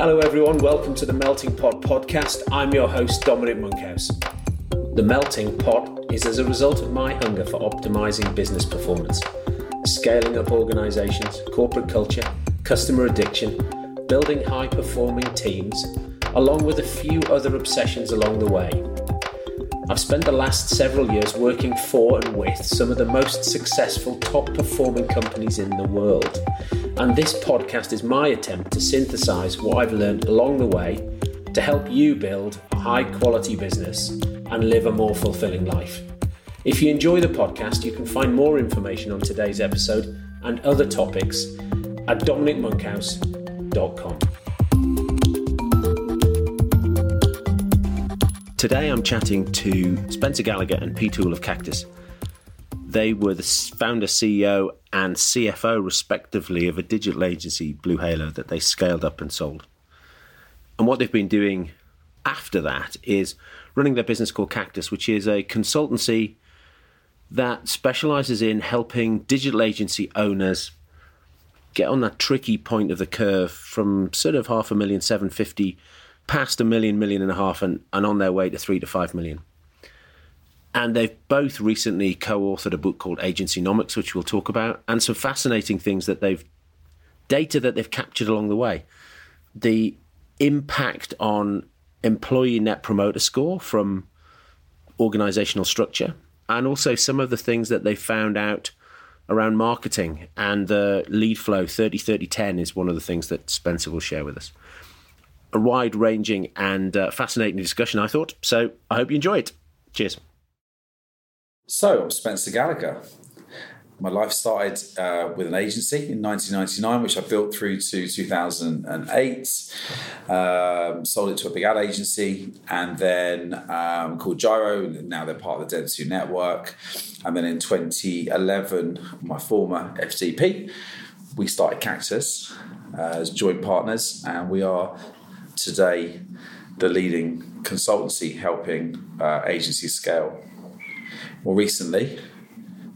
Hello, everyone. Welcome to the Melting Pot podcast. I'm your host, Dominic Monkhouse. The Melting Pot is as a result of my hunger for optimizing business performance, scaling up organizations, corporate culture, customer addiction, building high performing teams, along with a few other obsessions along the way. I've spent the last several years working for and with some of the most successful, top performing companies in the world. And this podcast is my attempt to synthesize what I've learned along the way to help you build a high quality business and live a more fulfilling life. If you enjoy the podcast, you can find more information on today's episode and other topics at dominicmonkhouse.com. Today I'm chatting to Spencer Gallagher and Pete Hoole of Cactus. They were the founder, CEO, and CFO, respectively, of a digital agency, Blue Halo, that they scaled up and sold. And what they've been doing after that is running their business called Cactus, which is a consultancy that specializes in helping digital agency owners get on that tricky point of the curve from sort of half a million, 750 past a million, million and a half, and, and on their way to three to five million. And they've both recently co authored a book called Agencynomics, which we'll talk about, and some fascinating things that they've data that they've captured along the way. The impact on employee net promoter score from organizational structure, and also some of the things that they found out around marketing and the lead flow 30 30 10 is one of the things that Spencer will share with us a wide ranging and uh, fascinating discussion, I thought. So I hope you enjoy it. Cheers. So, I'm Spencer Gallagher. My life started uh, with an agency in 1999, which I built through to 2008. Um, sold it to a big ad agency, and then um, called Gyro. Now they're part of the Dentsu network. And then in 2011, my former FTP, we started Cactus uh, as joint partners, and we are today the leading consultancy helping uh, agencies scale. More recently,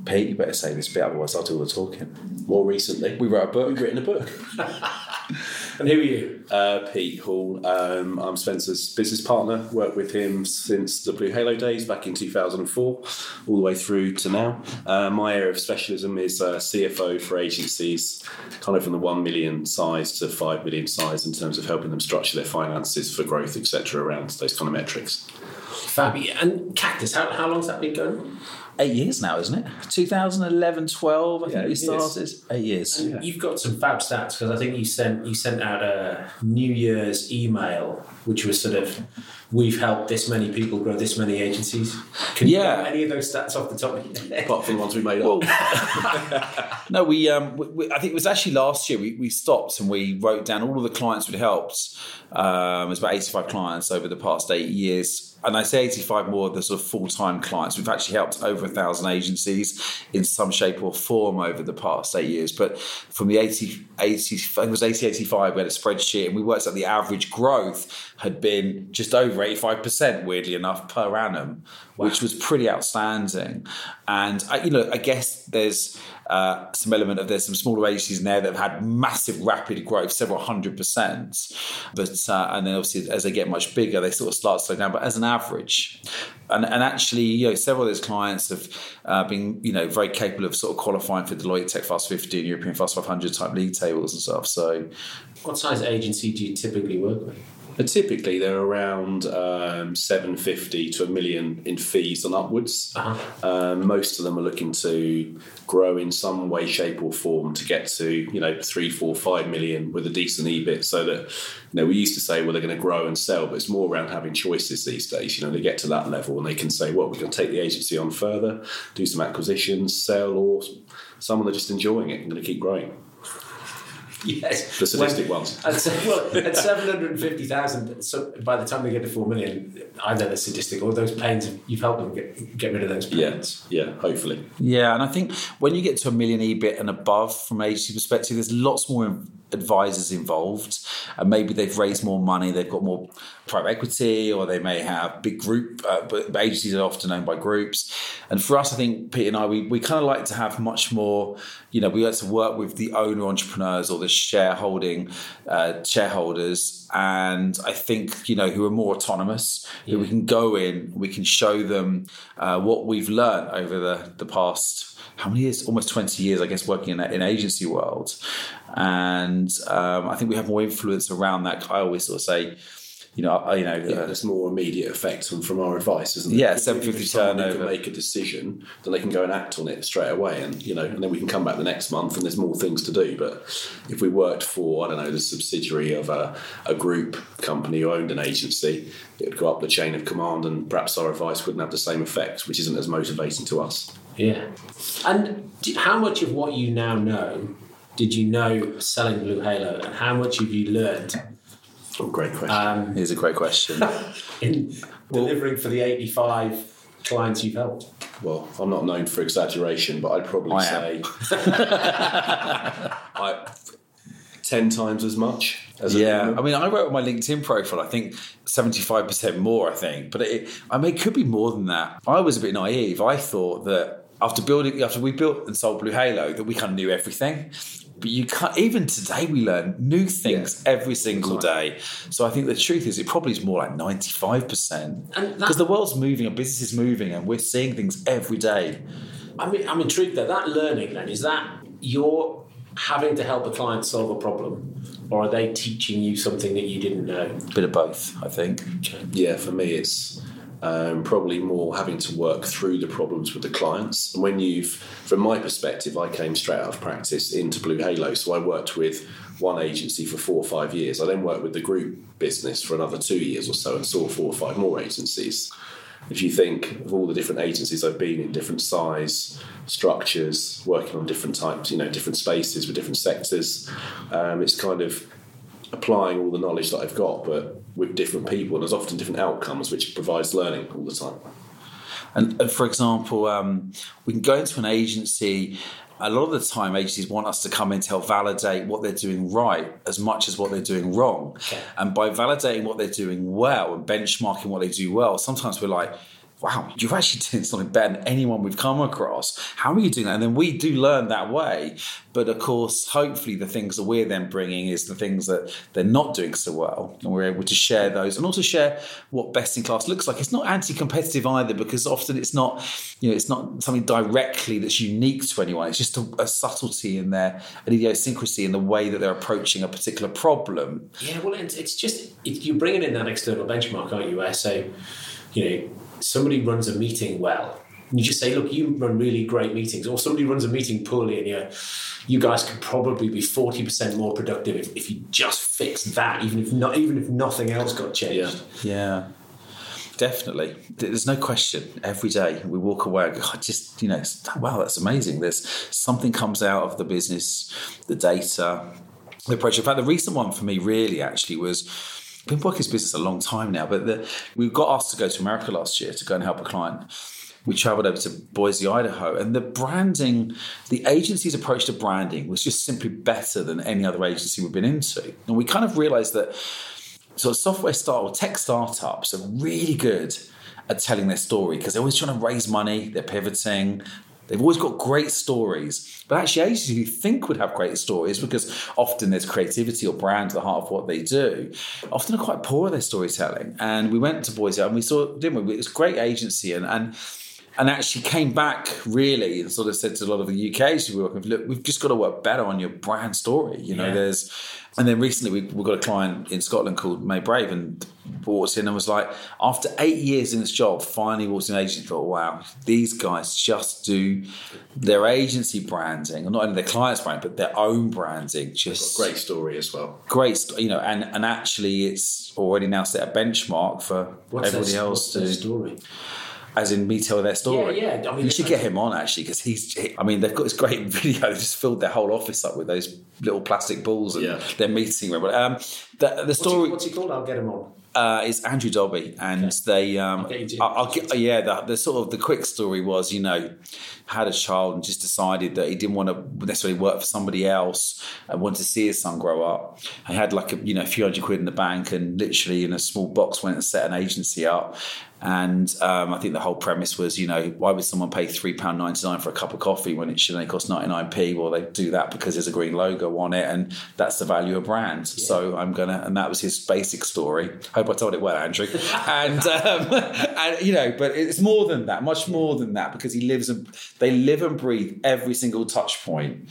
Pete, you better say this bit, otherwise I'll do all the talking. More recently, We wrote a book. we've written a book. And who are you? Uh, Pete Hoole. Um, I'm Spencer's business partner. Worked with him since the Blue Halo days back in 2004, all the way through to now. Uh, my area of specialism is uh, CFO for agencies, kind of from the one million size to five million size in terms of helping them structure their finances for growth, etc. Around those kind of metrics. Fabi. And Cactus, how, how long's that been going? on? Eight years now, isn't it? 2011, 12, I think Yeah, we eight years. started. Eight years. And You've got some fab stats because I think you sent you sent out a New Year's email, which was sort of, "We've helped this many people grow this many agencies." Can you Yeah. get any of those stats off the top of your head? Apart from the ones we made up. No, we, um, we, we- I think it was actually last year we, we stopped and we wrote down all of the clients we'd helped. Um, it was about 85 clients over the past eight years. And I say 85 more of the sort of full time clients. We've actually helped over a thousand agencies in some shape or form over the past eight years. But from the 80, 80 it was 80, 85, we had a spreadsheet and we worked out the average growth had been just over 85%, weirdly enough, per annum, which was pretty outstanding. And, I, you know, I guess there's uh, some element of there's some smaller agencies in there that have had massive rapid growth, several hundred percent. But uh, and then obviously as they get much bigger, they sort of start to slow down. But as an average, and and actually, you know, several of those clients have uh, been you know very capable of sort of qualifying for Deloitte Tech Fast 50 and European Fast 500 type league tables and stuff. So What size agency do you typically work with? But typically, they're around um, 750 to a million in fees and upwards. Uh-huh. Um, most of them are looking to grow in some way, shape, or form to get to you know three, four, five million with a decent EBIT. So that you know we used to say, well, they're going to grow and sell, but it's more around having choices these days. You know, they get to that level and they can say, well, we're going to take the agency on further, do some acquisitions, sell, or someone are just enjoying it and going to keep growing. Yes, The sadistic ones. At, se- well, at seven hundred and fifty thousand, so by the time they get to four million, either they're sadistic or those pains you've helped them get get rid of those Yeah, pains. yeah, hopefully. Yeah, and I think when you get to a million EBIT and above from an agency perspective, there's lots more advisors involved, and maybe they've raised more money, they've got more private equity, or they may have big group. Uh, agencies are often owned by groups, and for us, I think Pete and I, we, we kind of like to have much more. You know, we like to work with the owner entrepreneurs or the shareholding uh, shareholders, and I think you know who are more autonomous, who we can go in, we can show them uh, what we've learned over the the past how many years? Almost twenty years, I guess, working in in agency world, and um, I think we have more influence around that. I always sort of say, you know, I, you know, Yeah, uh, there's more immediate effect from, from our advice, isn't there? Yeah, 750 if turnover. Can make a decision, then they can go and act on it straight away, and you know, and then we can come back the next month, and there's more things to do. But if we worked for, I don't know, the subsidiary of a, a group company who owned an agency, it would go up the chain of command, and perhaps our advice wouldn't have the same effect, which isn't as motivating to us. Yeah. And d- how much of what you now know did you know selling Blue Halo, and how much have you learned Oh, great question. um, here's a great question. in delivering for the 85 clients you've helped? Well, I'm not known for exaggeration, but I'd probably I say. I, ten times as much as a Yeah, minimum. I mean, I wrote on my LinkedIn profile. I think seventy-five percent more. I think, but it, I mean, it could be more than that. I was a bit naive. I thought that after building, after we built and sold Blue Halo, that we kind of knew everything. But you can't. Even today, we learn new things every single day. So I think the truth is, it probably is more like ninety-five percent because the world's moving and business is moving, and we're seeing things every day. I mean, I'm intrigued that that learning then is that you're having to help a client solve a problem, or are they teaching you something that you didn't know? bit of both, I think. Yeah, for me, it's um, probably more having to work through the problems with the clients. And when you've, from my perspective, I came straight out of practice into Blue Halo. So I worked with one agency for four or five years. I then worked with the group business for another two years or so and saw four or five more agencies. If you think of all the different agencies I've been in, different size, structures, working on different types, you know, different spaces with different sectors, um, it's kind of applying all the knowledge that I've got, but with different people, and there's often different outcomes, which provides learning all the time. And, and for example, um, we can go into an agency. A lot of the time, agencies want us to come in to help validate what they're doing right as much as what they're doing wrong. And by validating what they're doing well and benchmarking what they do well, sometimes we're like, wow, you're actually doing something better than anyone we've come across. How are you doing that? And then we do learn that way. But of course, hopefully, the things that we're then bringing is the things that they're not doing so well. And we're able to share those and also share what best in class looks like. It's not anti competitive either because often it's not, you know, it's not something directly that's unique to anyone. It's just a, a subtlety in there, an idiosyncrasy in the way that they're approaching a particular problem. Yeah, well, it's, it's just you're bringing in that external benchmark, aren't you? Where so, you know, somebody runs a meeting well, you just say, look, you run really great meetings, or somebody runs a meeting poorly, and you you guys could probably be forty percent more productive if, if you just fix that, even if not, even if nothing else got changed. Yeah. Definitely. There's no question. Every day we walk away, and go, I just, you know, wow, that's amazing. There's something comes out of the business, the data, the approach. In fact, the recent one for me really actually was I've been working this business a long time now, but the, we got asked to go to America last year to go and help a client. We traveled over to Boise, Idaho, and the branding, the agency's approach to branding was just simply better than any other agency we've been into. And we kind of realized that of software start or tech startups are really good at telling their story because they're always trying to raise money, they're pivoting, they've always got great stories. But actually, agencies who you think would have great stories because often there's creativity or brand at the heart of what they do, often are quite poor at their storytelling. And we went to Boise and we saw, didn't we? It was a great agency and and and actually came back really and sort of said to a lot of the UK we were working with, look, we've just got to work better on your brand story. You know, Yeah. there's, and then recently we, we got a client in Scotland called May Brave and walked in and was like, after eight years in this job, finally walked in an agency and thought, wow, these guys just do their agency branding, not only their clients' brand, but their own branding. Just Great story as well. great, you know, and, and actually it's already now set a benchmark for What's everybody their, else to story? As in me telling their story. Yeah, yeah, I mean, you should get him on actually because he's. I mean, they've got this great video. They just filled their whole office up with those little plastic balls and Yeah. their meeting room. But um, the, the What's he, story. what's he called? I'll get him on. Uh, it's Andrew Dobby, and they. Um, I'll get I'll, I'll get, yeah, the, the sort of the quick story was, you know, had a child and just decided that he didn't want to necessarily work for somebody else and wanted to see his son grow up. I had like a you know a few hundred quid in the bank and literally in a small box went and set an agency up. And um, I think the whole premise was, you know, why would someone pay three pound ninety nine for a cup of coffee when it should only cost ninety nine p? Well, they do that because there's a green logo on it, and that's the value of brand. So I'm gonna, and that was his basic story. Hope I told it well, Andrew. and um, and you know, but it's more than that, much more than that, because he lives and they live and breathe every single touch point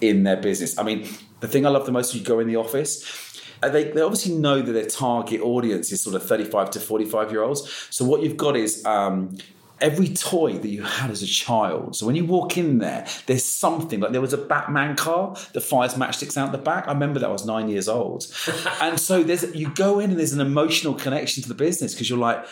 in their business. I mean, the thing I love the most you go in the office. Uh, They, they obviously know that their target audience is sort of 35 to 45 year olds. So, what you've got is um, every toy that you had as a child. So, when you walk in there, there's something like there was a Batman car that fires matchsticks out the back. I remember that I was nine years old. and so, there's you go in and there's an emotional connection to the business because you're like,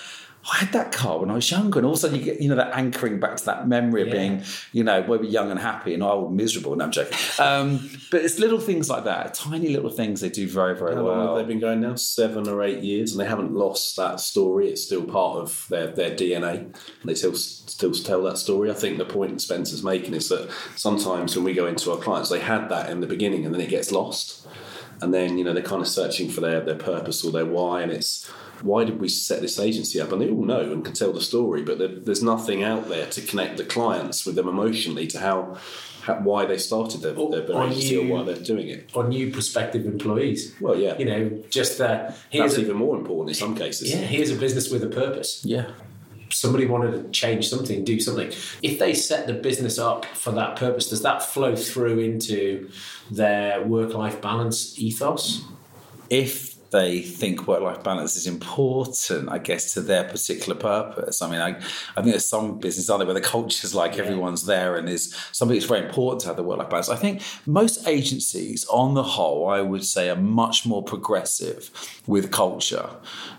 I had that car when I was younger, and all of a sudden you get, you know, that anchoring back to that memory of Yeah. being, you know, where we're young and happy and old and miserable. No, I'm joking. Um, but it's little things like that, tiny little things they do very, very How well. they been going now? Seven or eight years, and they haven't lost that story. It's still part of their, their DNA, and they still still tell that story. I think the point Spencer's making is that sometimes when we go into our clients, they had that in the beginning, and then it gets lost, and then you know they're kind of searching for their their purpose or their why, and it's why did we set this agency up? And they all know and can tell the story, but there, there's nothing out there to connect the clients with them emotionally to how. how why they started their, their, their Or agency or why they're doing it. or new prospective employees. Well, yeah, You know, just that here's that's a, even more important in some cases. yeah, here's a business with a purpose. Yeah. Somebody wanted to change something, do something. If they set the business up for that purpose, does that flow through into their work-life balance ethos? If they think work life balance is important, I guess, to their particular purpose. I mean, I, I think there's some business out there where the culture's like everyone's there and there's something that's very important to have the work life balance. I think most agencies, on the whole, I would say, are much more progressive with culture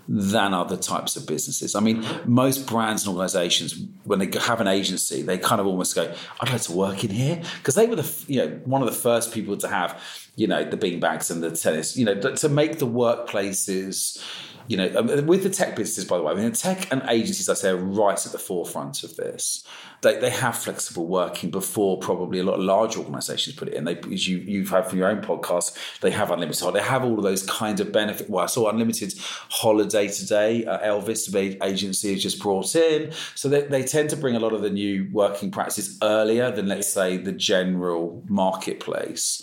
than other types of businesses. I mean, most brands and organizations, when they have an agency, they kind of almost go, I'd like to work in here. Because they were the, you know, one of the first people to have, you know, the beanbags and the tennis, you know, to make the workplaces, you know, um, with the tech businesses, by the way, I mean, the tech and agencies, I say, are right at the forefront of this. They, they have flexible working before probably a lot of large organizations put it in. They, as you, you've had from your own podcast, they have unlimited holiday. They have all of those kinds of benefit. Well, I saw unlimited holiday today. Uh, Elvis, the agency, has just brought in. So they, they tend to bring a lot of the new working practices earlier than, let's say, the general marketplace.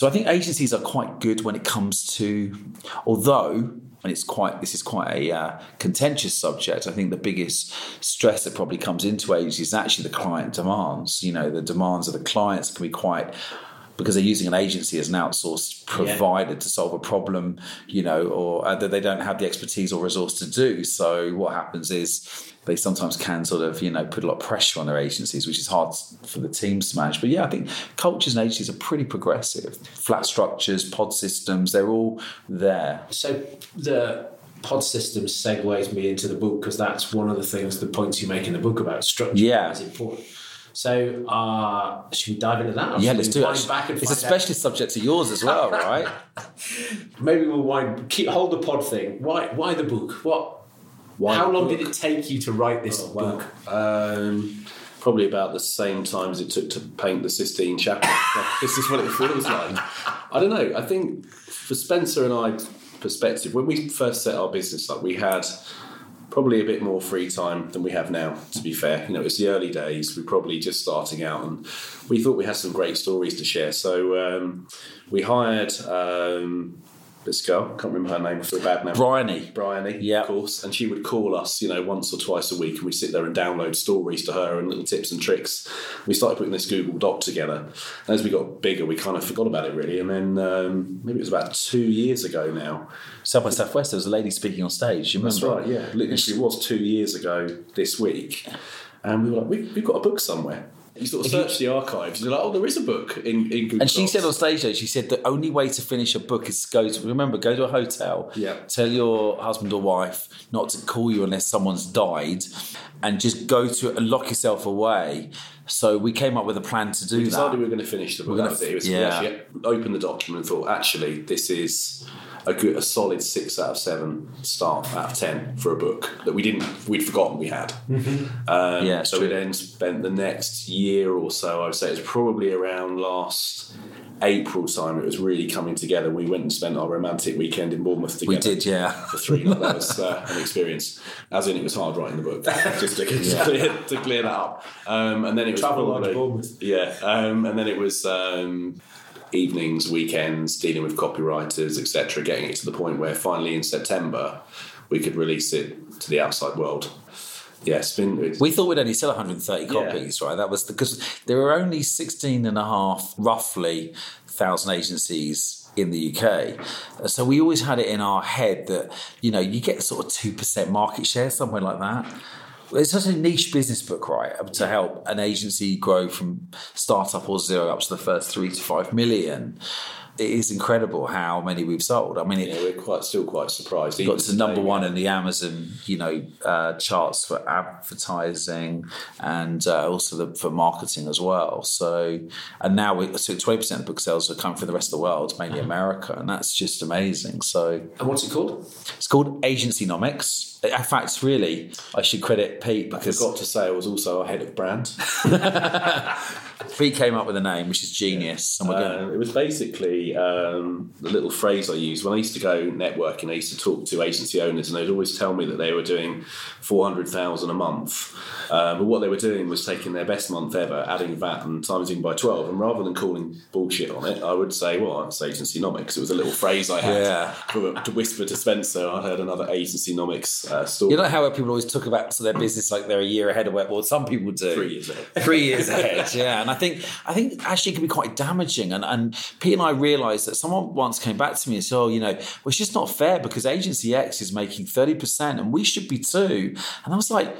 So I think agencies are quite good when it comes to, although, and it's quite this is quite a uh, contentious subject. I think the biggest stress that probably comes into agencies is actually the client demands. You know, the demands of the clients can be quite because they're using an agency as an outsourced provider to solve a problem, you know, or uh, that they don't have the expertise or resource to do. So what happens is they sometimes can sort of, you know, put a lot of pressure on their agencies, which is hard for the teams to manage. But yeah, I think cultures and agencies are pretty progressive. Flat structures, pod systems, they're all there. So the pod system segues me into the book because that's one of the things, the points you make in the book about structure Yeah. is important. So uh, should we dive into that? Or Yeah, let's do it. Back It's a find out? specialist subject to yours as well, right? Maybe we'll wind. Keep hold the pod thing. Why? Why the book? What? How long book? did it take you to write this book? Um, probably about the same time as it took to paint the Sistine Chapel. this is what it feels like. I don't know. I think for Spencer and I perspective, when we first set our business up, we had probably a bit more free time than we have now. To be fair, you know, it's the early days. we're probably just starting out, and we thought we had some great stories to share. So um, we hired. Um, this girl, can't remember her name, I feel bad now. Bryony. Bryony, Yeah. of course, and she would call us, you know, once or twice a week, and we'd sit there and download stories to her and little tips and tricks. We started putting this Google Doc together. And as we got bigger, we kind of forgot about it really, and then um, maybe it was about two years ago now. South by Southwest, there was a lady speaking on stage. You That's remember? right, yeah, literally it was two years ago this week, and we were like, we, we've got a book somewhere. You sort of search the archives, and you're like, oh, there is a book in, in Google And she said on stage though, she said the only way to finish a book is to go to remember, go to a hotel, Yeah. tell your husband or wife not to call you unless someone's died, and just go to it and lock yourself away. So we came up with a plan to do We decided that. we were going to finish the book. We're That gonna- was it. It was- yeah. We opened the document and thought, actually, this is a good, a solid six out of seven start out of ten for a book that we didn't, we'd forgotten we had. Um, Yeah, it's so we then spent the next year or so. I would say it's probably around last April time. It was really coming together. We went and spent our romantic weekend in Bournemouth together. We did, yeah. For three, that was uh, an experience. As in, it was hard writing the book. Just to, to, clear, to clear that up. Um, and then it was Travel large Bournemouth. yeah, um, and then it was um, evenings, weekends, dealing with copywriters, etc., getting it to the point where finally in September we could release it to the outside world. Yeah, it's been. It's, We thought we'd only sell 130 Yeah. copies, right? That was because there were only 16 and a half, roughly, thousand agencies in the UK. So we always had it in our head that, you know, you get sort of 2% market share, somewhere like that. It's such a niche business book, right? Um, to help an agency grow from startup or zero up to the first three to five million. It is incredible how many we've sold. I mean, it, yeah, we're quite still quite surprised. We got to number one in the Amazon, you know, uh, charts for advertising and uh, also the, for marketing as well. So, and now we, so twenty percent of book sales are coming from the rest of the world, mainly America, and that's just amazing. So, And what's it called? it's called Agencynomics. In fact, really, I should credit Pete because I forgot to say I was also our head of brand. Pete came up with a name, which is genius. We're Um, it was basically um, the little phrase I used when I used to go networking. I used to talk to agency owners, and they'd always tell me that they were doing four hundred thousand a month. Um, but what they were doing was taking their best month ever, adding VAT and timesing by twelve. And rather than calling bullshit on it, I would say, "Well, it's agencynomics." It was a little phrase I had Yeah. to whisper to Spencer. I heard another agencynomics uh, story. you know how people always talk about their business like they're a year ahead of where, well, some people do. Three years ahead. three years ahead. Yeah, and I think I think actually it can be quite damaging. And and Pete and I realised that someone once came back to me and said, "Oh, you know, well, it's just not fair because agency X is making thirty percent and we should be too." And I was like.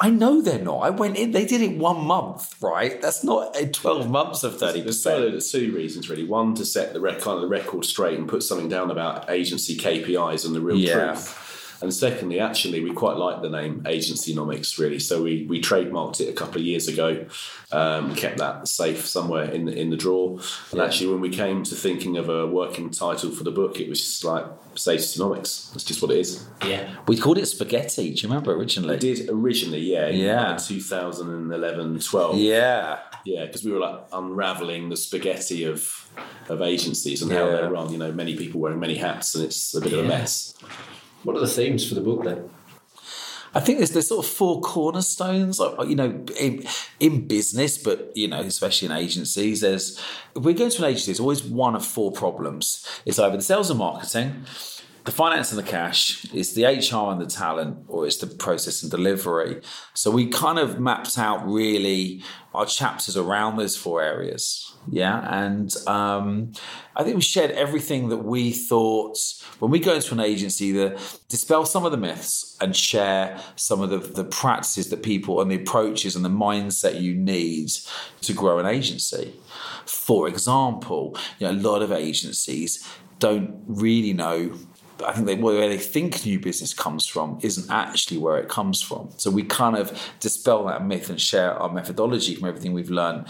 I know they're not. I went in. They did it one month, right? That's not uh, twelve months of thirty There's so percent. there's two reasons really. One to set the rec- kind of the record straight and put something down about agency KPIs and the real Yeah. truth. And secondly, actually, we quite like the name Agencynomics really. So we, we trademarked it a couple of years ago, um, kept that safe somewhere in the, in the drawer. And actually, when we came to thinking of a working title for the book, it was just like Agencynomics. That's just what it is. Yeah. We called it spaghetti. Do you remember originally? We did originally, yeah, Yeah. like 2011, 12. Yeah. Yeah, because we were like unraveling the spaghetti of of agencies and how they're run. You know, many people wearing many hats, and it's a bit of a mess. What are the themes for the book then? I think there's there's sort of four cornerstones, you know, in, in business, but you know, especially in agencies. There's if we go to an agency, it's always one of four problems. It's either the sales and marketing, the finance and the cash, it's the HR and the talent, or it's the process and delivery. So we kind of mapped out really our chapters around those four areas. Yeah. And um, I think we shared everything that we thought when we go into an agency that dispel some of the myths and share some of the, the practices that people and the approaches and the mindset you need to grow an agency. For example, you know, a lot of agencies don't really know I think they, where they think new business comes from isn't actually where it comes from. So we kind of dispel that myth and share our methodology from everything we've learned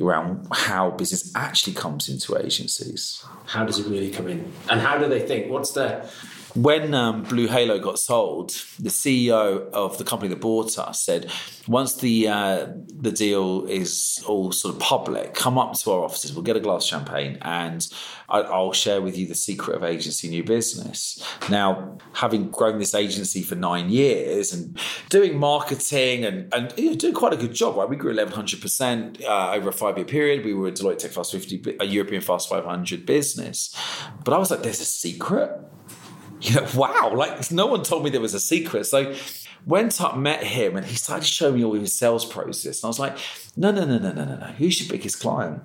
around how business actually comes into agencies. How does it really come in? And how do they think? What's the When um, Blue Halo got sold, the CEO of the company that bought us said, once the uh, the deal is all sort of public, come up to our offices. We'll get a glass of champagne, and I'll share with you the secret of agency new business. Now, having grown this agency for nine years and doing marketing and and you know, doing quite a good job, right? We grew eleven hundred percent uh, over a five year period. We were a Deloitte Tech Fast Fifty, a European Fast Five Hundred business. But I was like, there's a secret you know, wow, like no one told me there was a secret. So went up, met him, and he started to show me all his sales process. And I was like, no, no, no, no, no, no, no. Who's your biggest client?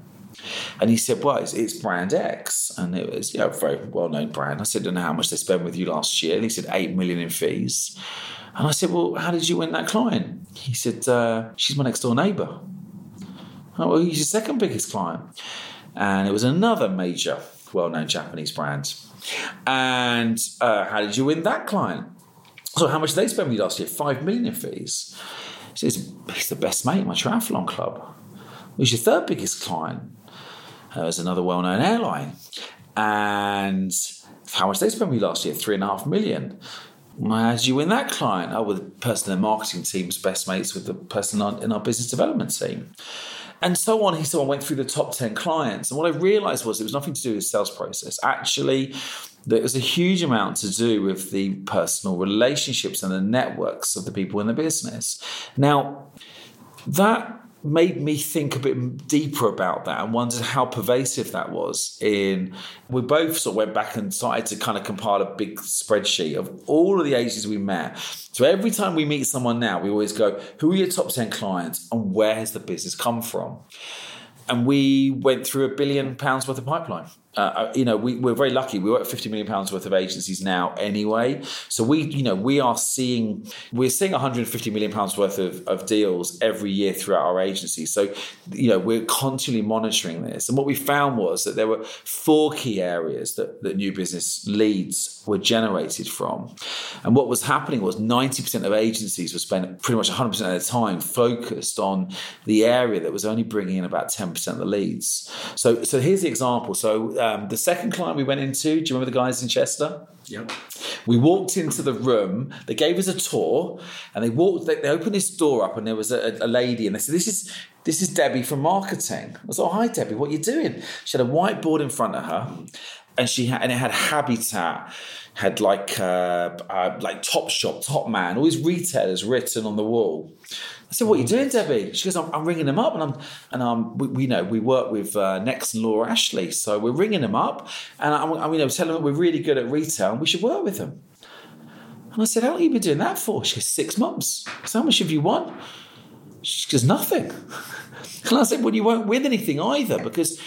And he said, well, it's, it's brand X. And it was, you know, a very well-known brand. I said, I don't know how much they spent with you last year. And he said, eight million in fees. And I said, well, how did you win that client? He said, uh, she's my next door neighbour. Oh, well, he's your second biggest client. And it was another major, well known Japanese brand. And uh, how did you win that client? So, how much did they spend with you last year? Five million in fees. He says, he's the best mate in my triathlon club. Who's your third biggest client? Uh, was another well-known airline. And how much they spent with you last year? Three and a half million. Well, how did you win that client? Oh, well, the person in the marketing team's best mates with the person in our business development team. And so on. He so on went through the top 10 clients. And what I realized was it was nothing to do with sales process. Actually, there was a huge amount to do with the personal relationships and the networks of the people in the business. Now, that made me think a bit deeper about that and wondered how pervasive that was in we both sort of went back and started to kind of compile a big spreadsheet of all of the agencies we met. So every time we meet someone now we always go who are your top 10 clients and where has the business come from? And we went through a billion pounds worth of pipeline uh, uh, you know, we, we're very lucky. We work 50 million pounds worth of agencies now anyway. So we, you know, we are seeing, we're seeing 150 million pounds worth of, of deals every year throughout our agency. So, you know, we're constantly monitoring this. And what we found was that there were four key areas that, that new business leads were generated from. And what was happening was 90% of agencies were spending pretty much 100% of their time focused on the area that was only bringing in about 10% of the leads. So, so here's the example. So, um, the second client we went into, do you remember the guys in Chester? Yep. We walked into the room. They gave us a tour, and they walked. They, they opened this door up, and there was a, a, lady, and they said, "This is this is Debbie from marketing." I was like, "Oh, hi, Debbie. What are you doing?" She had a whiteboard in front of her, and she had and it had Habitat, had like uh, uh, like Top Shop, Top Man, all these retailers written on the wall. I said, "What are you doing, Debbie?" She goes, "I'm, I'm ringing them up, and I'm and um, we, we know we work with uh, Next and Laura Ashley, so we're ringing them up, and I'm, I'm you know telling them we're really good at retail, and we should work with them." And I said, "How long have you been doing that for?" She goes, six months." So how much have you won? She goes, "Nothing." And I said, "Well, you won't win anything either because."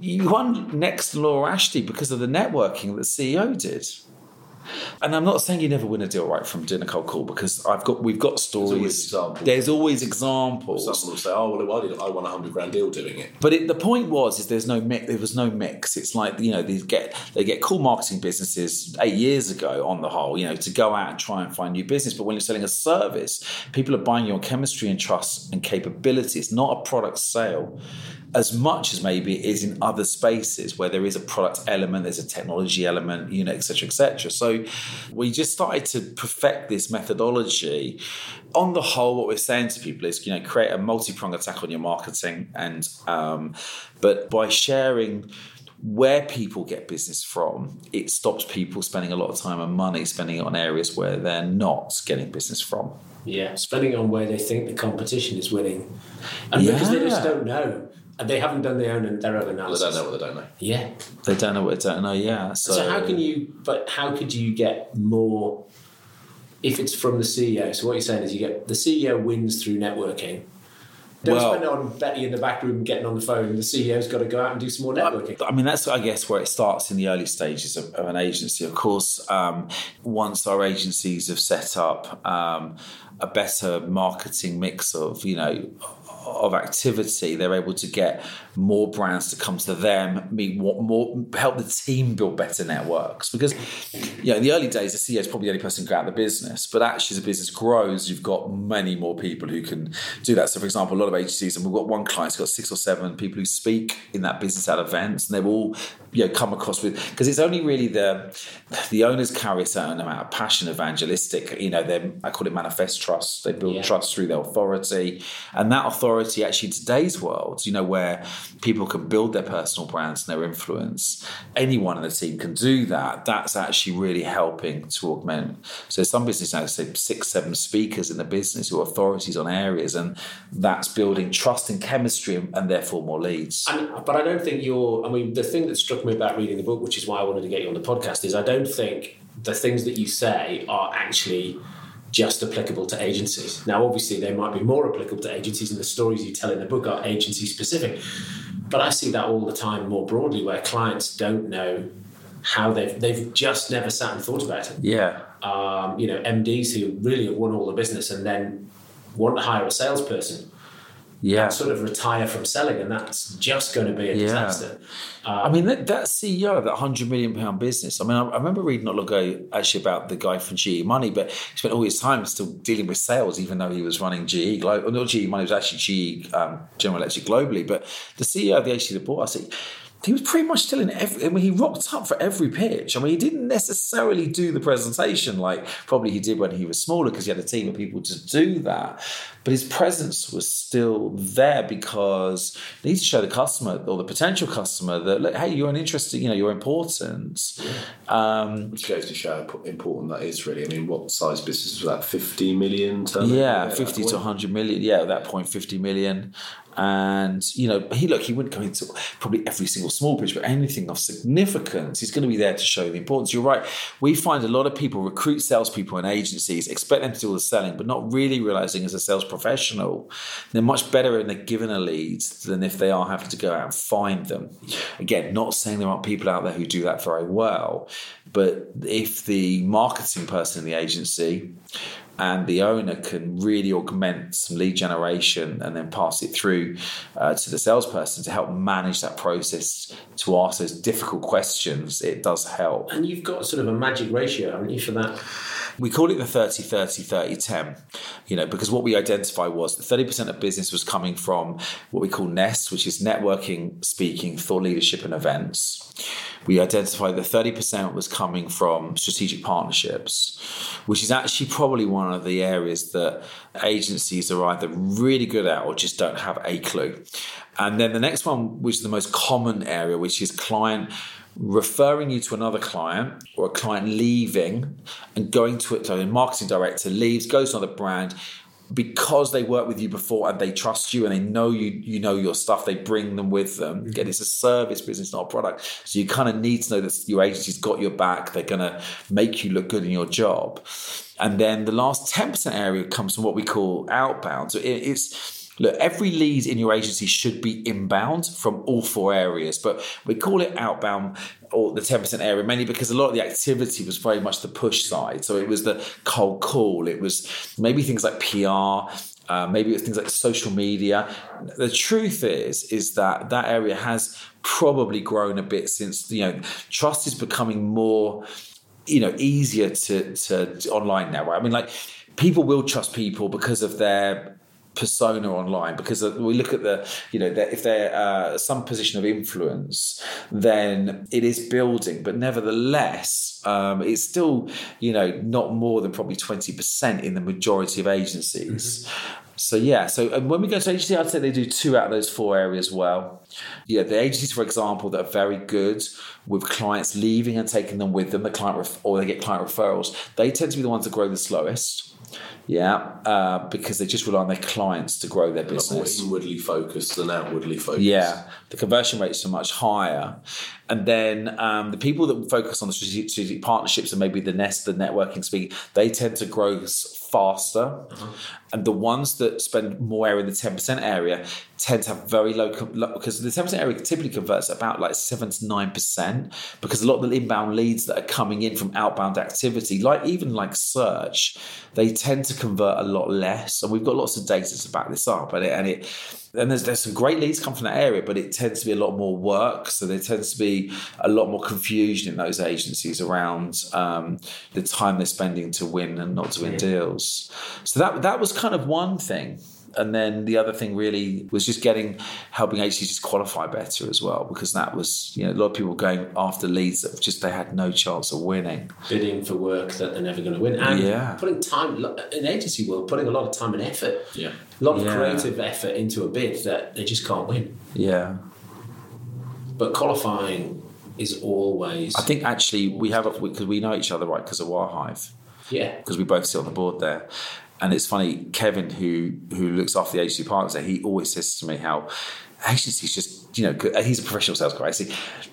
You won next Laura Ashley because of the networking that the CEO did. And I'm not saying you never win a deal right from doing a cold call because I've got we've got stories. There's always examples. There's always examples. Someone will say, "Oh, well, I, did, I won a hundred grand deal doing it." But it, the point was, is there's no mix. There was no mix. It's like you know these get they get cool marketing businesses eight years ago on the whole, you know, to go out and try and find new business. But when you're selling a service, people are buying your chemistry and trust and capability. It's not a product sale as much as maybe it is in other spaces where there is a product element, there's a technology element, you know, et cetera, et cetera. So we just started to perfect this methodology. On the whole, what we're saying to people is, you know, create a multi-pronged attack on your marketing, and um, but by sharing where people get business from, it stops people spending a lot of time and money spending it on areas where they're not getting business from. Yeah, spending on where they think the competition is winning, and yeah. because they just don't know they haven't done their own their own analysis. Well, they don't know what they don't know. Yeah, they don't know what they don't know. Yeah. So, so how can you? But how could you get more? If it's from the CEO, so what you're saying is you get the CEO wins through networking. Don't well, spend it on Betty in the back room getting on the phone. The CEO's got to go out and do some more networking. I mean, that's I guess where it starts in the early stages of, of an agency. Of course, um, once our agencies have set up um, a better marketing mix of you know of activity, they're able to get more brands to come to them, meet what more, help the team build better networks. Because, you know, in the early days, the CEO is probably the only person who can out the business. But actually, as the business grows, you've got many more people who can do that. So, for example, a lot of agencies, and we've got one client who's got six or seven people who speak in that business at events, and they've all, you know, come across with because it's only really the the owners carry a certain amount of passion, evangelistic. You know, they I call it manifest trust. They build yeah. trust through their authority, and that authority actually in today's world, you know, where people can build their personal brands and their influence. Anyone in the team can do that. That's actually really helping to augment. So some businesses now say six, seven speakers in the business who are authorities on areas, and that's building trust and chemistry and, and therefore more leads. And, but I don't think you're. I mean, the thing that struck me about reading the book, which is why I wanted to get you on the podcast, is I don't think the things that you say are actually just applicable to agencies. Now, obviously, they might be more applicable to agencies, and the stories you tell in the book are agency specific. But I see that all the time more broadly where clients don't know how they've they've just never sat and thought about it. Yeah. Um, you know, MDs who really have won all the business and then want to hire a salesperson Yeah. sort of retire from selling, and that's just going to be a Yeah. disaster. I mean, that, that CEO of that hundred million pound business. I mean, I, I remember reading not long ago actually about the guy from GE Money, but he spent all his time still dealing with sales, even though he was running GE. Glo- Not GE Money, was actually GE um, General Electric globally. But the CEO of the HC that bought us, he, he was pretty much still in every. I mean, he rocked up for every pitch. I mean, he didn't necessarily do the presentation like probably he did when he was smaller because he had a team of people to do that. But his presence was still there because he needs to show the customer or the potential customer that, look, hey, you're an interesting, you know, you're important. Um, Which goes to show how important that is, really. I mean, what size business was that? 50 million turnover? yeah, 50 to 100 million. Yeah, at that point, 50 million. And, you know, he look, he wouldn't go into probably every single small pitch, but anything of significance, he's going to be there to show the importance. You're right. We find a lot of people recruit salespeople in agencies, expect them to do all the selling, but not really realizing as a sales professional, they're much better in the giving a lead than if they are having to go out and find them. Again, not saying there aren't people out there who do that very well, but if the marketing person in the agency and the owner can really augment some lead generation and then pass it through uh, to the salesperson to help manage that process to ask those difficult questions, it does help. And you've got sort of a magic ratio, haven't you, for that? We call it the 30 30 30 10, you know, because what we identified was 30% of business was coming from what we call NEST, which is networking, speaking, thought leadership, and events. We identified that 30% was coming from strategic partnerships, which is actually probably one of the areas that agencies are either really good at or just don't have a clue. And then the next one, which is the most common area, which is client referring you to another client or a client leaving and going to it. So a marketing director leaves, goes to another brand because they worked with you before and they trust you and they know you you know your stuff they bring them with them. Mm-hmm. Again it's a service business not a product. So you kind of need to know that your agency's got your back. They're going to make you look good in your job. And then the last 10% area comes from what we call outbound. So it, it's Look, every lead in your agency should be inbound from all four areas, but we call it outbound or the 10% area mainly because a lot of the activity was very much the push side. So it was the cold call, it was maybe things like PR, uh, maybe it was things like social media. The truth is, is that that area has probably grown a bit since, you know, trust is becoming more, you know, easier to, to, to online now, right? I mean, like people will trust people because of their persona online because we look at the you know that if they're uh, some position of influence then it is building. But nevertheless um, it's still you know not more than probably 20% in the majority of agencies. So yeah so and when we go to agency i'd say they do two out of those four areas well. Yeah the agencies for example that are very good with clients leaving and taking them with them the client ref- or they get client referrals they tend to be the ones that grow the slowest yeah, uh, because they just rely on their clients to grow their lot more business. inwardly focused than outwardly focused. Yeah, the conversion rates are much higher. And then um, the people that focus on the strategic, strategic partnerships and maybe the nest, the networking speak, they tend to grow faster. Uh-huh. And the ones that spend more area in the 10% area tend to have very low, because the 10% area typically converts about like 7 to 9%, because a lot of the inbound leads that are coming in from outbound activity, like even like search, they tend to convert a lot less. And we've got lots of data to back this up. And it, and it, and there's, there's some great leads come from that area, but it tends to be a lot more work. So there tends to be a lot more confusion in those agencies around um, the time they're spending to win and not to win deals. So that that was kind of one thing. And then the other thing really was just getting helping agencies qualify better as well, because that was you know a lot of people going after leads that just they had no chance of winning. Bidding for work that they're never going to win, and Yeah. putting time in agency world, putting a lot of time and effort, Yeah. a lot of Yeah. creative effort into a bid that they just can't win. Yeah, But qualifying is always, I think actually we have because we know each other right because of Wirehive. yeah, because we both sit on the board there. And it's funny, Kevin, who who looks after the agency partners he always says to me how agencies just, you know, he's a professional sales guy.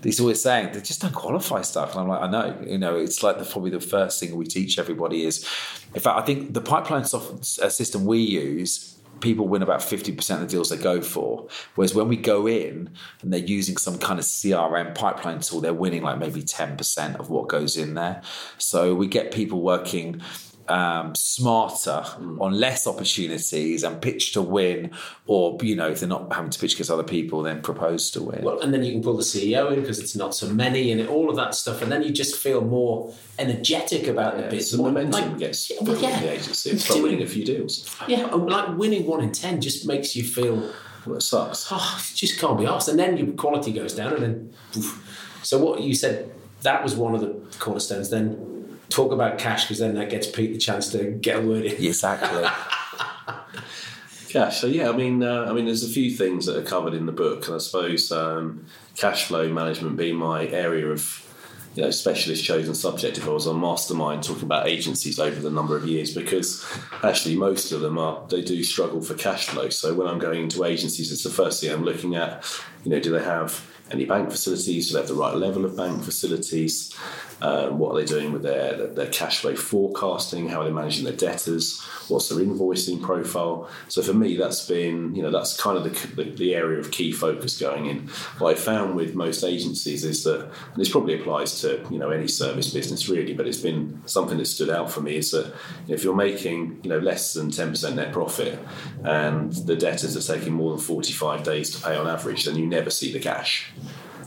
He's always saying they just don't qualify stuff. And I'm like, I know, you know, it's like the, probably the first thing we teach everybody is, in fact, I think the pipeline software uh, system we use people win about 50% of the deals they go for. Whereas when we go in and they're using some kind of CRM pipeline tool, they're winning like maybe 10% of what goes in there. So we get people working um, smarter on less opportunities and pitch to win, or you know, if they're not having to pitch against other people, then propose to win. Well, and then you can pull the CEO in because it's not so many and all of that stuff, and then you just feel more energetic about the Yeah, business. the momentum like- gets yeah, well, yeah. the agency. It's like winning a few deals. Yeah, like winning one in ten just makes you feel Well, it sucks. oh, it just can't be asked, and then your quality goes down, and then poof. so what you said that was one of the cornerstones. Then talk about cash because then that gets Pete the chance to get a word in. exactly. Cash. So yeah, I mean, uh, I mean, there's a few things that are covered in the book, and I suppose um, cash flow management being my area of you know specialist chosen subject. If I was on Mastermind talking about agencies over the number of years, because actually most of them are they do struggle for cash flow. So when I'm going into agencies, it's the first thing I'm looking at. You know, do they have any bank facilities? Do they have the right level of bank facilities? Um, what are they doing with their, their, cash flow forecasting? How are they managing their debtors? What's their invoicing profile? So for me, that's been, you know, that's kind of the, the, the area of key focus going in. What I found with most agencies is that, and this probably applies to, you know, any service business really, but it's been something that stood out for me is that if you're making, you know, less than 10% net profit and the debtors are taking more than 45 days to pay on average, then you never see the cash.